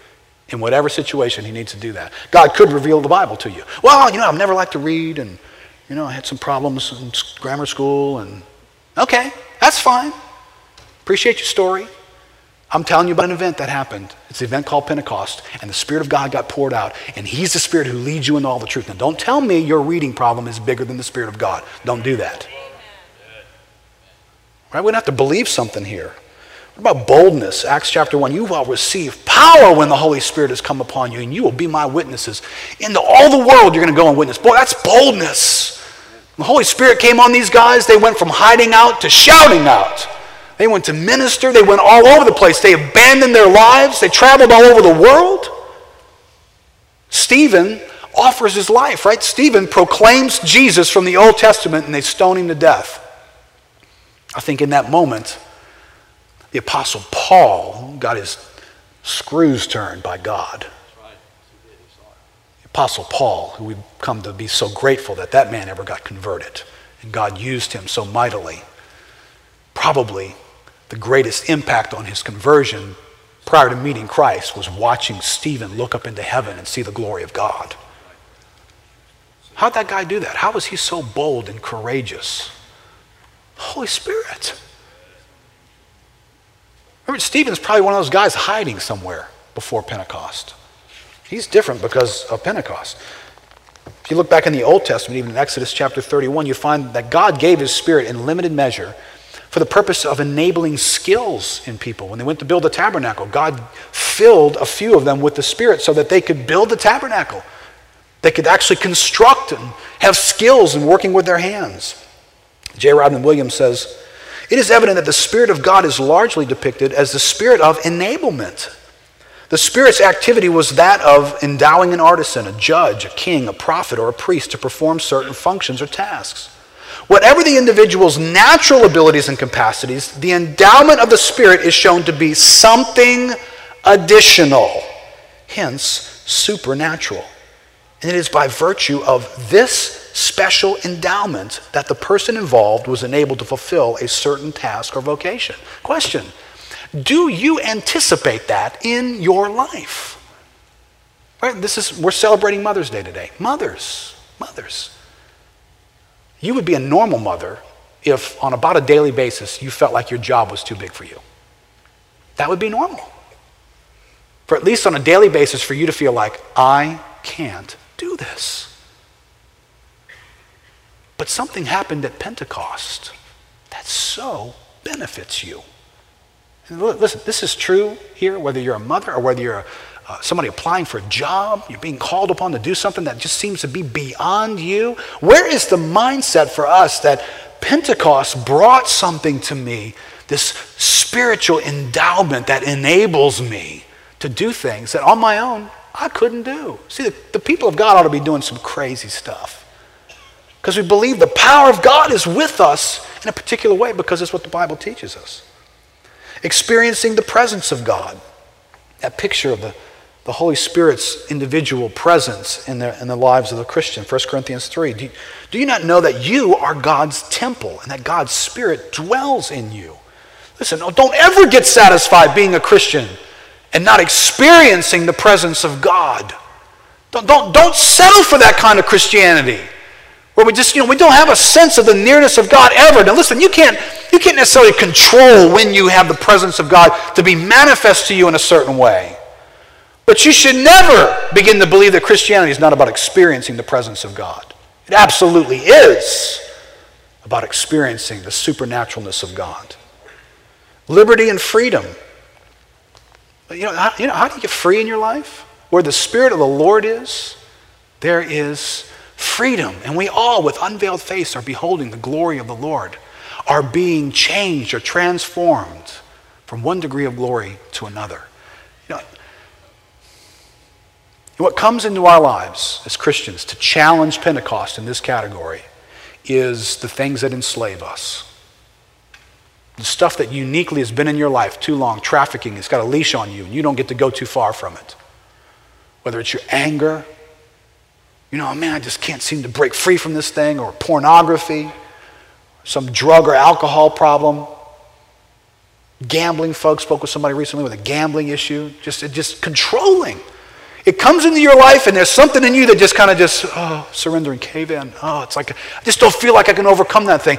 A: In whatever situation he needs to do that. God could reveal the Bible to you. Well, you know, I've never liked to read, and, you know, I had some problems in grammar school, and okay, that's fine. Appreciate your story. I'm telling you about an event that happened. It's the event called Pentecost, and the Spirit of God got poured out, and He's the Spirit who leads you into all the truth. Now, don't tell me your reading problem is bigger than the Spirit of God. Don't do that. Right? We don't have to believe something here. What about boldness? Acts chapter 1. You will receive power when the Holy Spirit has come upon you, and you will be my witnesses. Into all the world, you're going to go and witness. Boy, that's boldness. When the Holy Spirit came on these guys, they went from hiding out to shouting out. They went to minister. They went all over the place. They abandoned their lives. They traveled all over the world. Stephen offers his life, right? Stephen proclaims Jesus from the Old Testament and they stone him to death. I think in that moment, the Apostle Paul got his screws turned by God. The Apostle Paul, who we've come to be so grateful that that man ever got converted and God used him so mightily. Probably the greatest impact on his conversion prior to meeting Christ was watching Stephen look up into heaven and see the glory of God. How'd that guy do that? How was he so bold and courageous? Holy Spirit. Remember, Stephen's probably one of those guys hiding somewhere before Pentecost. He's different because of Pentecost. If you look back in the Old Testament, even in Exodus chapter 31, you find that God gave his spirit in limited measure for the purpose of enabling skills in people. When they went to build the tabernacle, God filled a few of them with the Spirit so that they could build the tabernacle. They could actually construct and have skills in working with their hands. J. Rodman Williams says, It is evident that the Spirit of God is largely depicted as the spirit of enablement. The Spirit's activity was that of endowing an artisan, a judge, a king, a prophet, or a priest to perform certain functions or tasks. Whatever the individual's natural abilities and capacities, the endowment of the Spirit is shown to be something additional, hence supernatural. And it is by virtue of this special endowment that the person involved was enabled to fulfill a certain task or vocation. Question Do you anticipate that in your life? Right? This is, we're celebrating Mother's Day today. Mothers, mothers. You would be a normal mother if, on about a daily basis, you felt like your job was too big for you. That would be normal. For at least on a daily basis, for you to feel like, I can't do this. But something happened at Pentecost that so benefits you. Listen, this is true here, whether you're a mother or whether you're a, uh, somebody applying for a job, you're being called upon to do something that just seems to be beyond you. Where is the mindset for us that Pentecost brought something to me, this spiritual endowment that enables me to do things that on my own I couldn't do? See, the, the people of God ought to be doing some crazy stuff because we believe the power of God is with us in a particular way because it's what the Bible teaches us. Experiencing the presence of God, that picture of the the Holy Spirit's individual presence in the, in the lives of the Christian. 1 Corinthians 3. Do you, do you not know that you are God's temple and that God's Spirit dwells in you? Listen, don't ever get satisfied being a Christian and not experiencing the presence of God. Don't, don't, don't settle for that kind of Christianity where we just, you know, we don't have a sense of the nearness of God ever. Now listen, you can't, you can't necessarily control when you have the presence of God to be manifest to you in a certain way. But you should never begin to believe that Christianity is not about experiencing the presence of God. It absolutely is about experiencing the supernaturalness of God. Liberty and freedom. You know, how, you know, how do you get free in your life? Where the Spirit of the Lord is, there is freedom. And we all, with unveiled face, are beholding the glory of the Lord, are being changed or transformed from one degree of glory to another. You know, what comes into our lives as Christians to challenge Pentecost in this category is the things that enslave us. The stuff that uniquely has been in your life too long, trafficking, it's got a leash on you, and you don't get to go too far from it. Whether it's your anger, you know, man, I just can't seem to break free from this thing, or pornography, some drug or alcohol problem. Gambling, folks spoke with somebody recently with a gambling issue, just, just controlling It comes into your life and there's something in you that just kind of just, oh, surrender and cave in. Oh, it's like, I just don't feel like I can overcome that thing.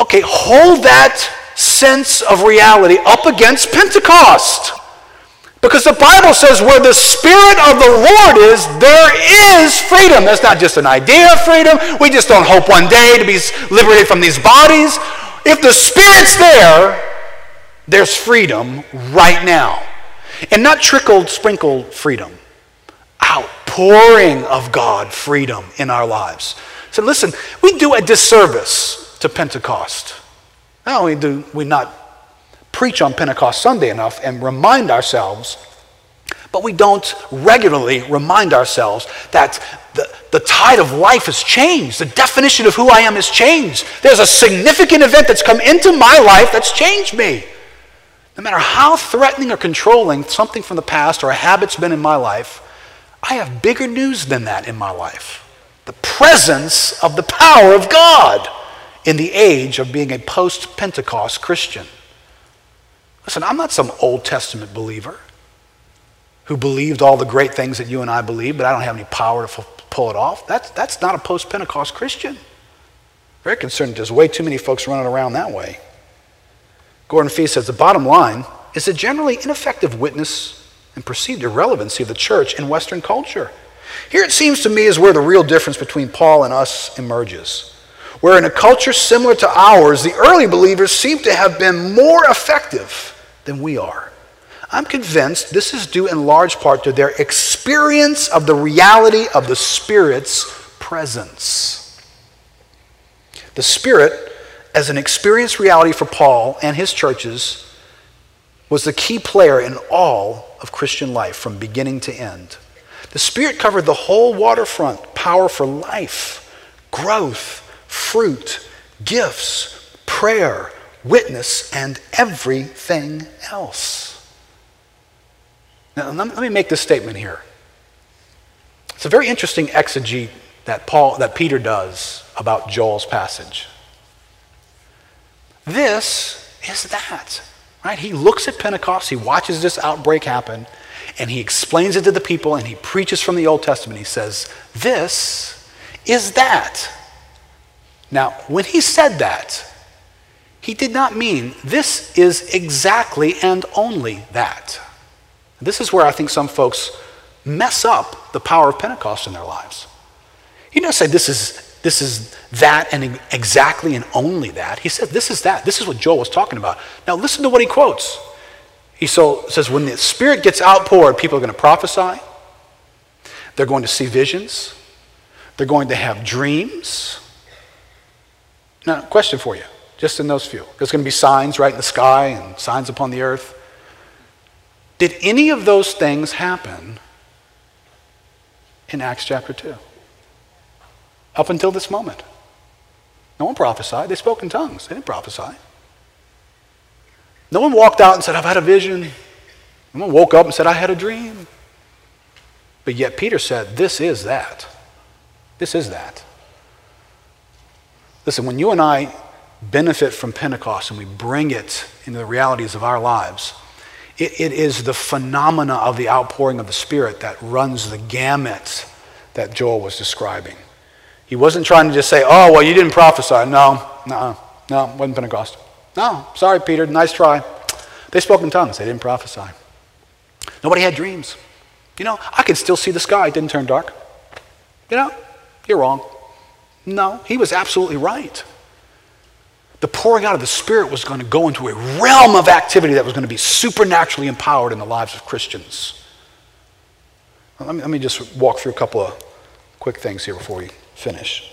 A: Okay, hold that sense of reality up against Pentecost. Because the Bible says where the Spirit of the Lord is, there is freedom. That's not just an idea of freedom. We just don't hope one day to be liberated from these bodies. If the Spirit's there, there's freedom right now. And not trickled, sprinkled freedom. Outpouring of God freedom in our lives. So listen, we do a disservice to Pentecost. Not only do we not preach on Pentecost Sunday enough and remind ourselves, but we don't regularly remind ourselves that the, the tide of life has changed. The definition of who I am has changed. There's a significant event that's come into my life that's changed me. No matter how threatening or controlling something from the past or a habit's been in my life, I have bigger news than that in my life. The presence of the power of God in the age of being a post Pentecost Christian. Listen, I'm not some Old Testament believer who believed all the great things that you and I believe, but I don't have any power to pull it off. That's, that's not a post Pentecost Christian. Very concerned there's way too many folks running around that way. Gordon Fee says the bottom line is the generally ineffective witness and perceived irrelevancy of the church in Western culture. Here it seems to me is where the real difference between Paul and us emerges. Where in a culture similar to ours, the early believers seem to have been more effective than we are. I'm convinced this is due in large part to their experience of the reality of the Spirit's presence. The Spirit, as an experienced reality for Paul and his churches, was the key player in all of Christian life from beginning to end. The Spirit covered the whole waterfront power for life, growth, fruit, gifts, prayer, witness, and everything else. Now, let me make this statement here. It's a very interesting exegete that Paul that Peter does about Joel's passage. This is that. Right? He looks at Pentecost, he watches this outbreak happen, and he explains it to the people and he preaches from the Old Testament. He says, "This is that." Now, when he said that, he did not mean this is exactly and only that. This is where I think some folks mess up the power of Pentecost in their lives. He doesn't say this is, this is that and exactly and only that. He said this is that. This is what Joel was talking about. Now listen to what he quotes. He so, says, when the Spirit gets outpoured, people are going to prophesy. They're going to see visions. They're going to have dreams. Now, question for you, just in those few. There's going to be signs right in the sky and signs upon the earth. Did any of those things happen in Acts chapter 2? Up until this moment. No one prophesied. They spoke in tongues. They didn't prophesy. No one walked out and said, I've had a vision. No one woke up and said, I had a dream. But yet Peter said, This is that. This is that. Listen, when you and I benefit from Pentecost and we bring it into the realities of our lives, it, it is the phenomena of the outpouring of the Spirit that runs the gamut that Joel was describing. He wasn't trying to just say, oh, well, you didn't prophesy. No, no, no, wasn't Pentecost. No, sorry, Peter, nice try. They spoke in tongues, they didn't prophesy. Nobody had dreams. You know, I could still see the sky, it didn't turn dark. You know, you're wrong. No, he was absolutely right. The pouring out of the Spirit was going to go into a realm of activity that was going to be supernaturally empowered in the lives of Christians. Let me, let me just walk through a couple of quick things here before we finish.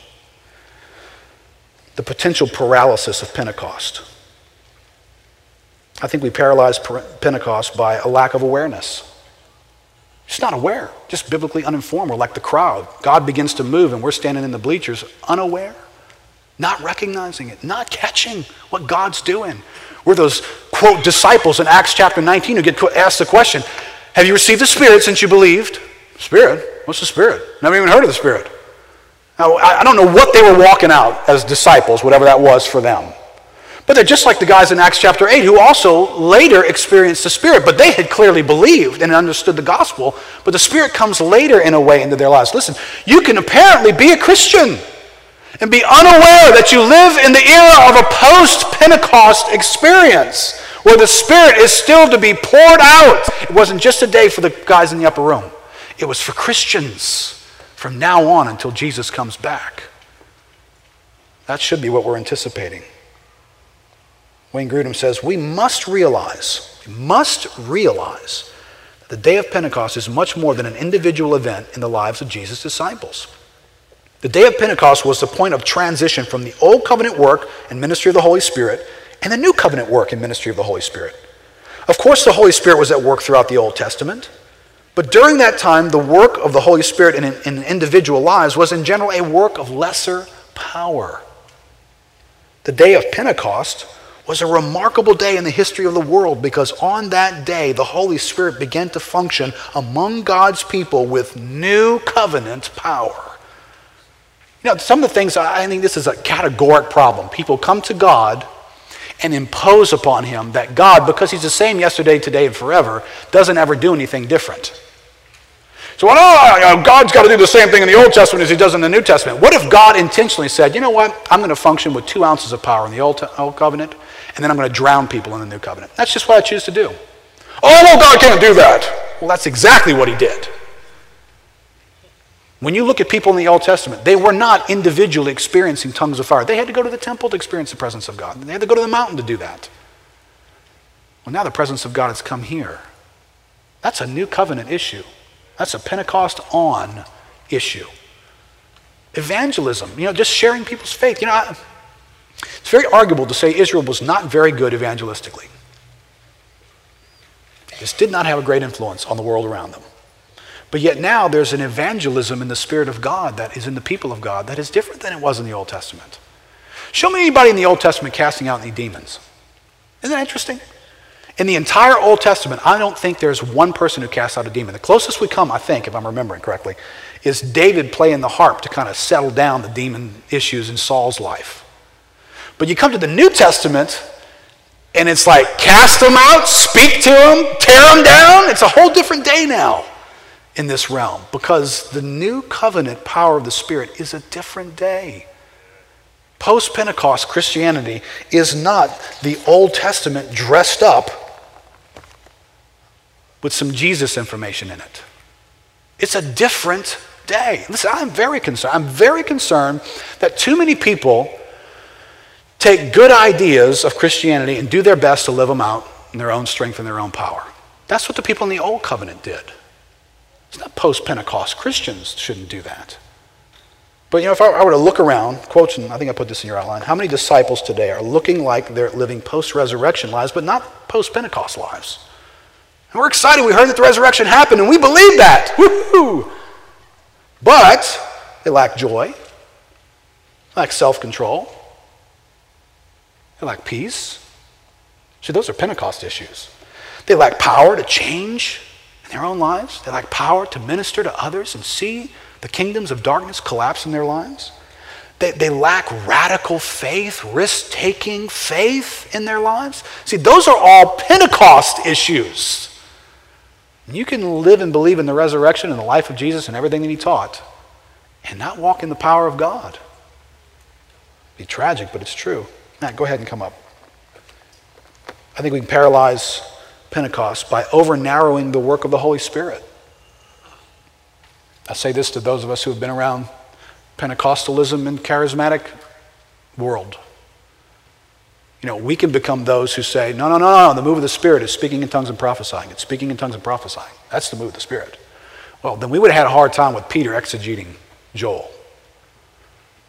A: The potential paralysis of Pentecost. I think we paralyze Pentecost by a lack of awareness. Just not aware, just biblically uninformed. We're like the crowd. God begins to move, and we're standing in the bleachers unaware, not recognizing it, not catching what God's doing. We're those, quote, disciples in Acts chapter 19 who get asked the question Have you received the Spirit since you believed? Spirit? What's the Spirit? Never even heard of the Spirit. Now, I don't know what they were walking out as disciples, whatever that was for them. But they're just like the guys in Acts chapter 8 who also later experienced the Spirit, but they had clearly believed and understood the gospel, but the Spirit comes later in a way into their lives. Listen, you can apparently be a Christian and be unaware that you live in the era of a post Pentecost experience where the Spirit is still to be poured out. It wasn't just a day for the guys in the upper room, it was for Christians from now on until Jesus comes back. That should be what we're anticipating. Wayne Grudem says, We must realize, we must realize that the day of Pentecost is much more than an individual event in the lives of Jesus' disciples. The day of Pentecost was the point of transition from the old covenant work and ministry of the Holy Spirit and the new covenant work and ministry of the Holy Spirit. Of course, the Holy Spirit was at work throughout the Old Testament, but during that time, the work of the Holy Spirit in, in individual lives was in general a work of lesser power. The day of Pentecost was a remarkable day in the history of the world because on that day the Holy Spirit began to function among God's people with new covenant power. You know, some of the things, I think this is a categoric problem. People come to God and impose upon him that God, because he's the same yesterday, today, and forever, doesn't ever do anything different. So, oh, God's got to do the same thing in the Old Testament as he does in the New Testament. What if God intentionally said, you know what, I'm going to function with two ounces of power in the Old, Old Covenant, and then I'm going to drown people in the New Covenant? That's just what I choose to do. Oh, no, God can't do that. Well, that's exactly what he did. When you look at people in the Old Testament, they were not individually experiencing tongues of fire. They had to go to the temple to experience the presence of God. They had to go to the mountain to do that. Well, now the presence of God has come here. That's a new covenant issue. That's a Pentecost on issue. Evangelism, you know, just sharing people's faith. You know, I, it's very arguable to say Israel was not very good evangelistically. Just did not have a great influence on the world around them. But yet now there's an evangelism in the Spirit of God that is in the people of God that is different than it was in the Old Testament. Show me anybody in the Old Testament casting out any demons. Isn't that interesting? In the entire Old Testament, I don't think there's one person who casts out a demon. The closest we come, I think, if I'm remembering correctly, is David playing the harp to kind of settle down the demon issues in Saul's life. But you come to the New Testament, and it's like cast them out, speak to them, tear them down. It's a whole different day now in this realm because the new covenant power of the Spirit is a different day. Post Pentecost Christianity is not the Old Testament dressed up with some Jesus information in it. It's a different day. Listen, I'm very concerned. I'm very concerned that too many people take good ideas of Christianity and do their best to live them out in their own strength and their own power. That's what the people in the Old Covenant did. It's not post Pentecost. Christians shouldn't do that. But you know, if I, were to look around, quotes, and I think I put this in your outline, how many disciples today are looking like they're living post resurrection lives, but not post Pentecost lives? And we're excited. We heard that the resurrection happened, and we believe that. Woo-hoo! But they lack joy, lack self control, they lack peace. See, those are Pentecost issues. They lack power to change in their own lives. They lack power to minister to others and see the kingdoms of darkness collapse in their lives. They, they lack radical faith, risk taking faith in their lives. See, those are all Pentecost issues. You can live and believe in the resurrection and the life of Jesus and everything that he taught and not walk in the power of God. It'd be tragic, but it's true. Matt, go ahead and come up. I think we can paralyze Pentecost by over narrowing the work of the Holy Spirit. I say this to those of us who have been around Pentecostalism and charismatic world. You know, we can become those who say, no, no, no, no, the move of the Spirit is speaking in tongues and prophesying. It's speaking in tongues and prophesying. That's the move of the Spirit. Well, then we would have had a hard time with Peter exegeting Joel.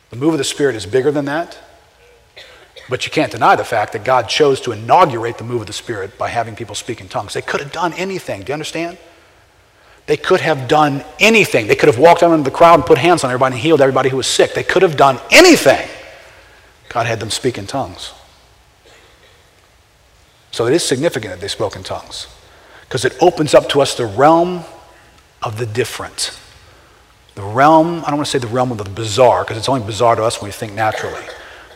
A: The move of the Spirit is bigger than that. But you can't deny the fact that God chose to inaugurate the move of the Spirit by having people speak in tongues. They could have done anything. Do you understand? They could have done anything. They could have walked out into the crowd and put hands on everybody and healed everybody who was sick. They could have done anything. God had them speak in tongues. So it is significant that they spoke in tongues because it opens up to us the realm of the different. The realm, I don't want to say the realm of the bizarre because it's only bizarre to us when we think naturally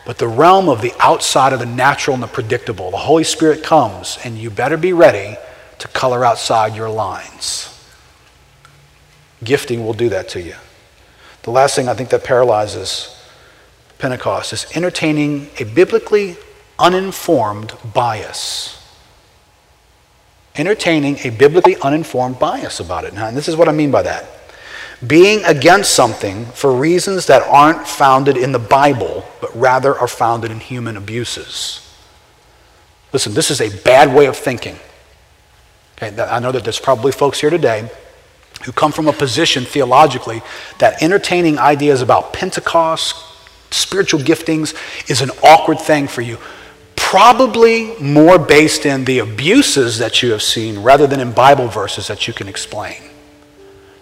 A: but the realm of the outside of the natural and the predictable. The Holy Spirit comes, and you better be ready to color outside your lines. Gifting will do that to you. The last thing I think that paralyzes Pentecost is entertaining a biblically uninformed bias. Entertaining a biblically uninformed bias about it. Now, and this is what I mean by that. Being against something for reasons that aren't founded in the Bible, but rather are founded in human abuses. Listen, this is a bad way of thinking. Okay, I know that there's probably folks here today who come from a position theologically that entertaining ideas about Pentecost, spiritual giftings, is an awkward thing for you. Probably more based in the abuses that you have seen rather than in Bible verses that you can explain.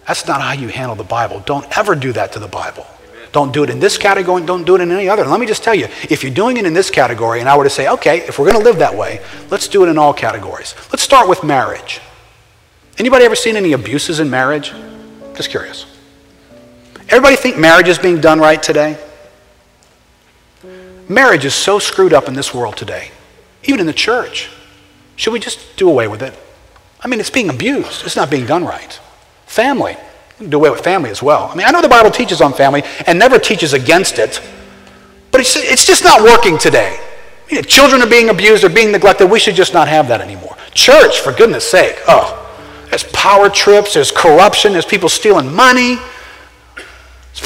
A: That's not how you handle the Bible. Don't ever do that to the Bible. Don't do it in this category, and don't do it in any other. let me just tell you, if you're doing it in this category, and I were to say, okay, if we're going to live that way, let's do it in all categories. Let's start with marriage. Anybody ever seen any abuses in marriage? Just curious. Everybody think marriage is being done right today? Marriage is so screwed up in this world today, even in the church. Should we just do away with it? I mean, it's being abused. It's not being done right. Family. do away with family as well. I mean, I know the Bible teaches on family and never teaches against it, but it's, it's just not working today. You know, children are being abused or being neglected. We should just not have that anymore. Church, for goodness sake. Oh, there's power trips, there's corruption, there's people stealing money,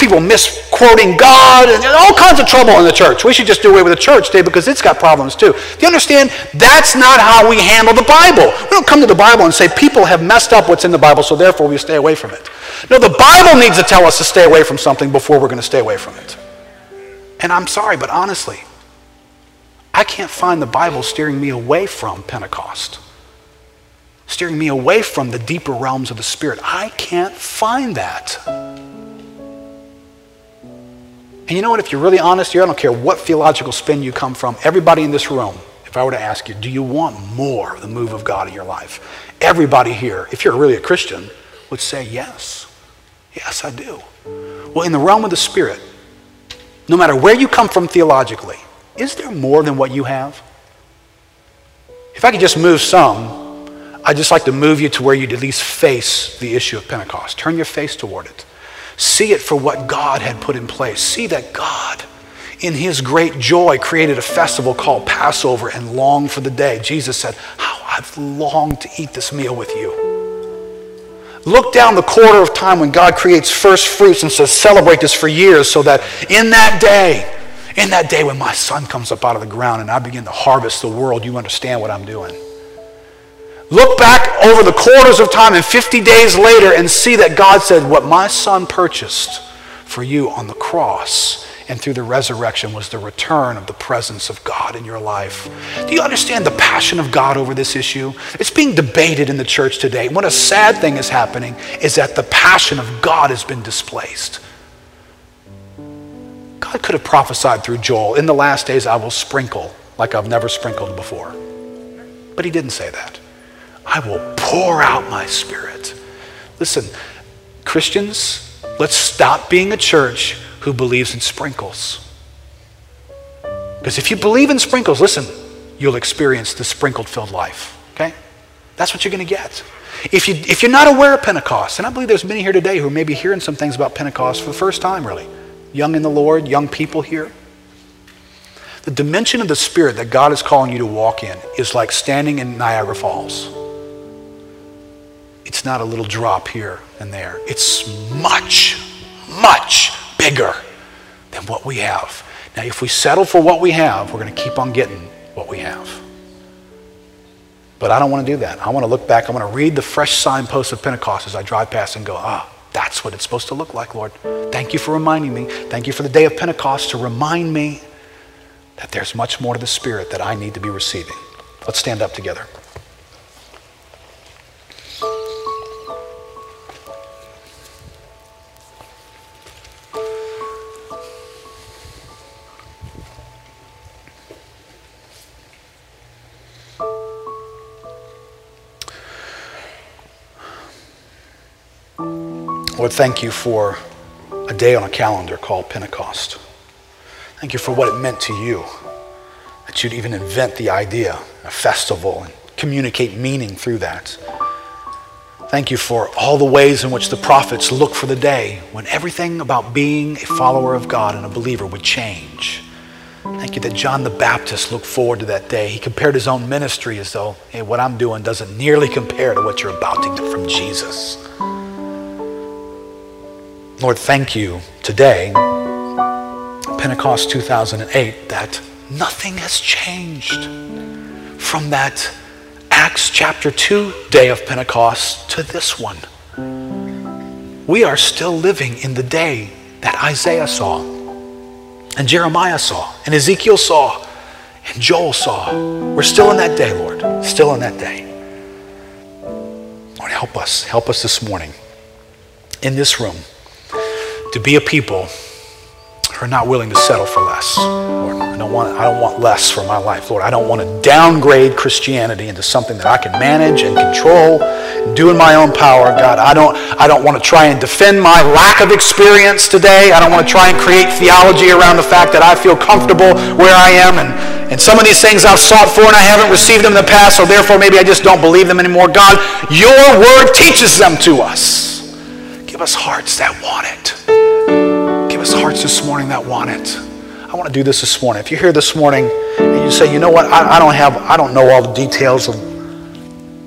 A: people misquoting God, and all kinds of trouble in the church. We should just do away with the church today because it's got problems too. Do you understand? That's not how we handle the Bible. We don't come to the Bible and say people have messed up what's in the Bible, so therefore we stay away from it. No, the Bible needs to tell us to stay away from something before we're going to stay away from it. And I'm sorry, but honestly, I can't find the Bible steering me away from Pentecost steering me away from the deeper realms of the Spirit. I can't find that. And you know what? If you're really honest here, I don't care what theological spin you come from, everybody in this room, if I were to ask you, do you want more of the move of God in your life? Everybody here, if you're really a Christian, would say, yes. Yes, I do. Well, in the realm of the Spirit, no matter where you come from theologically, is there more than what you have? If I could just move some, I'd just like to move you to where you'd at least face the issue of Pentecost. Turn your face toward it. See it for what God had put in place. See that God, in his great joy, created a festival called Passover and longed for the day. Jesus said, How I've longed to eat this meal with you. Look down the quarter of time when God creates first fruits and says, Celebrate this for years, so that in that day, in that day when my son comes up out of the ground and I begin to harvest the world, you understand what I'm doing. Look back over the quarters of time and 50 days later and see that God said, What my son purchased for you on the cross and through the resurrection was the return of the presence of God in your life. Do you understand the passion of God over this issue? It's being debated in the church today. What a sad thing is happening is that the passion of God has been displaced. God could have prophesied through Joel, in the last days I will sprinkle like I've never sprinkled before. But he didn't say that. I will pour out my spirit. Listen, Christians, let's stop being a church who believes in sprinkles. Because if you believe in sprinkles, listen, you'll experience the sprinkled filled life. Okay? That's what you're going to get. If, you, if you're not aware of Pentecost, and I believe there's many here today who may be hearing some things about Pentecost for the first time, really, young in the Lord, young people here. The dimension of the Spirit that God is calling you to walk in is like standing in Niagara Falls. It's not a little drop here and there. It's much, much bigger than what we have. Now, if we settle for what we have, we're going to keep on getting what we have. But I don't want to do that. I want to look back. I want to read the fresh signposts of Pentecost as I drive past and go, ah, that's what it's supposed to look like, Lord. Thank you for reminding me. Thank you for the day of Pentecost to remind me that there's much more to the Spirit that I need to be receiving. Let's stand up together. Lord, thank you for a day on a calendar called Pentecost. Thank you for what it meant to you that you'd even invent the idea, a festival, and communicate meaning through that. Thank you for all the ways in which the prophets look for the day when everything about being a follower of God and a believer would change. Thank you that John the Baptist looked forward to that day. He compared his own ministry as though, hey, what I'm doing doesn't nearly compare to what you're about to get from Jesus. Lord, thank you today, Pentecost 2008, that nothing has changed from that Acts chapter 2 day of Pentecost to this one. We are still living in the day that Isaiah saw, and Jeremiah saw, and Ezekiel saw, and Joel saw. We're still in that day, Lord. Still in that day. Lord, help us. Help us this morning in this room to be a people who are not willing to settle for less. Lord, I don't want, I don't want less for my life. Lord, I don't want to downgrade Christianity into something that I can manage and control and do in my own power. God, I don't, I don't want to try and defend my lack of experience today. I don't want to try and create theology around the fact that I feel comfortable where I am and, and some of these things I've sought for and I haven't received them in the past, so therefore maybe I just don't believe them anymore. God, your word teaches them to us. Us hearts that want it. Give us hearts this morning that want it. I want to do this this morning. If you're here this morning and you say, you know what, I, I don't have, I don't know all the details of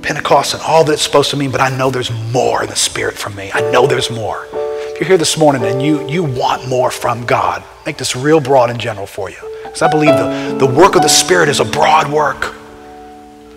A: Pentecost and all that it's supposed to mean, but I know there's more in the Spirit from me. I know there's more. If you're here this morning and you, you want more from God, make this real broad and general for you. Because I believe the, the work of the Spirit is a broad work.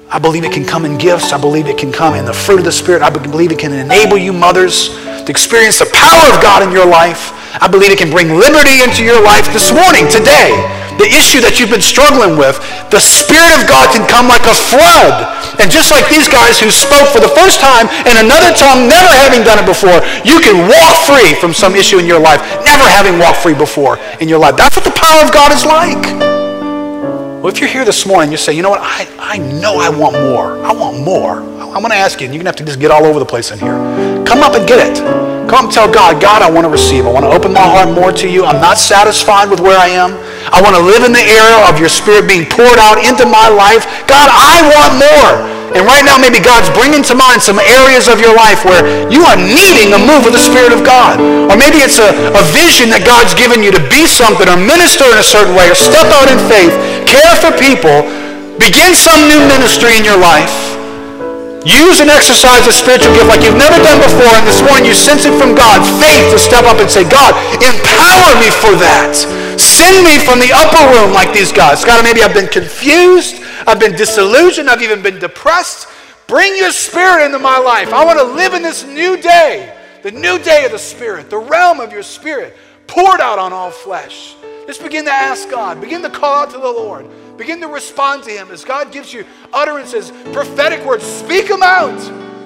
A: I believe it can come in gifts. I believe it can come in the fruit of the Spirit. I believe it can enable you, mothers, to experience the power of God in your life. I believe it can bring liberty into your life this morning, today. The issue that you've been struggling with, the Spirit of God can come like a flood. And just like these guys who spoke for the first time in another tongue, never having done it before, you can walk free from some issue in your life, never having walked free before in your life. That's what the power of God is like. Well, if you're here this morning, you say, you know what, I, I know I want more. I want more. I'm going to ask you, and you're going to have to just get all over the place in here. Come up and get it. Come tell God, God, I want to receive. I want to open my heart more to you. I'm not satisfied with where I am. I want to live in the era of your spirit being poured out into my life. God, I want more. And right now, maybe God's bringing to mind some areas of your life where you are needing a move of the Spirit of God. Or maybe it's a, a vision that God's given you to be something or minister in a certain way or step out in faith, care for people, begin some new ministry in your life. Use and exercise a spiritual gift like you've never done before, and this morning you sense it from God. Faith to step up and say, God, empower me for that. Send me from the upper room like these guys. God, maybe I've been confused. I've been disillusioned. I've even been depressed. Bring your spirit into my life. I want to live in this new day, the new day of the spirit, the realm of your spirit poured out on all flesh. Just begin to ask God. Begin to call out to the Lord. Begin to respond to Him as God gives you utterances, prophetic words. Speak them out.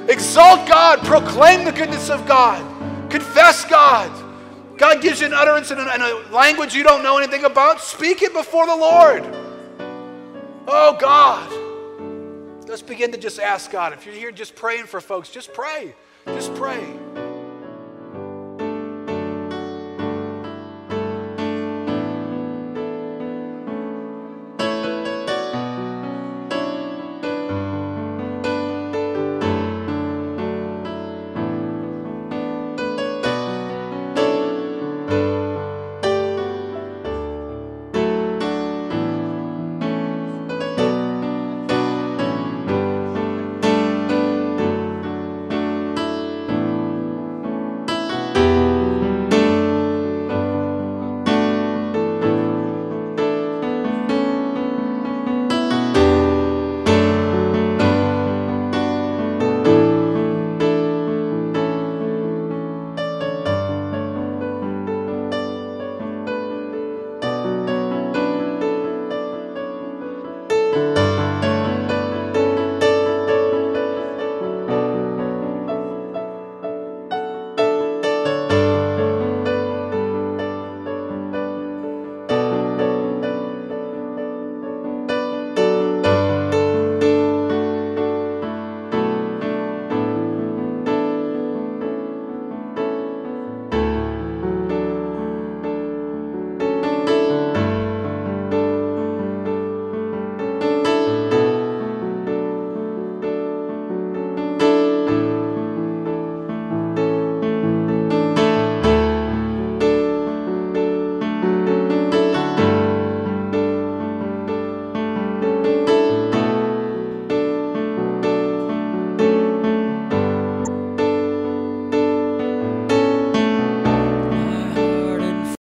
A: Exalt God. Proclaim the goodness of God. Confess God. God gives you an utterance in a, language you don't know anything about. Speak it before the Lord. Oh, God. Let's begin to just ask God. If you're here just praying for folks, just pray. Just pray.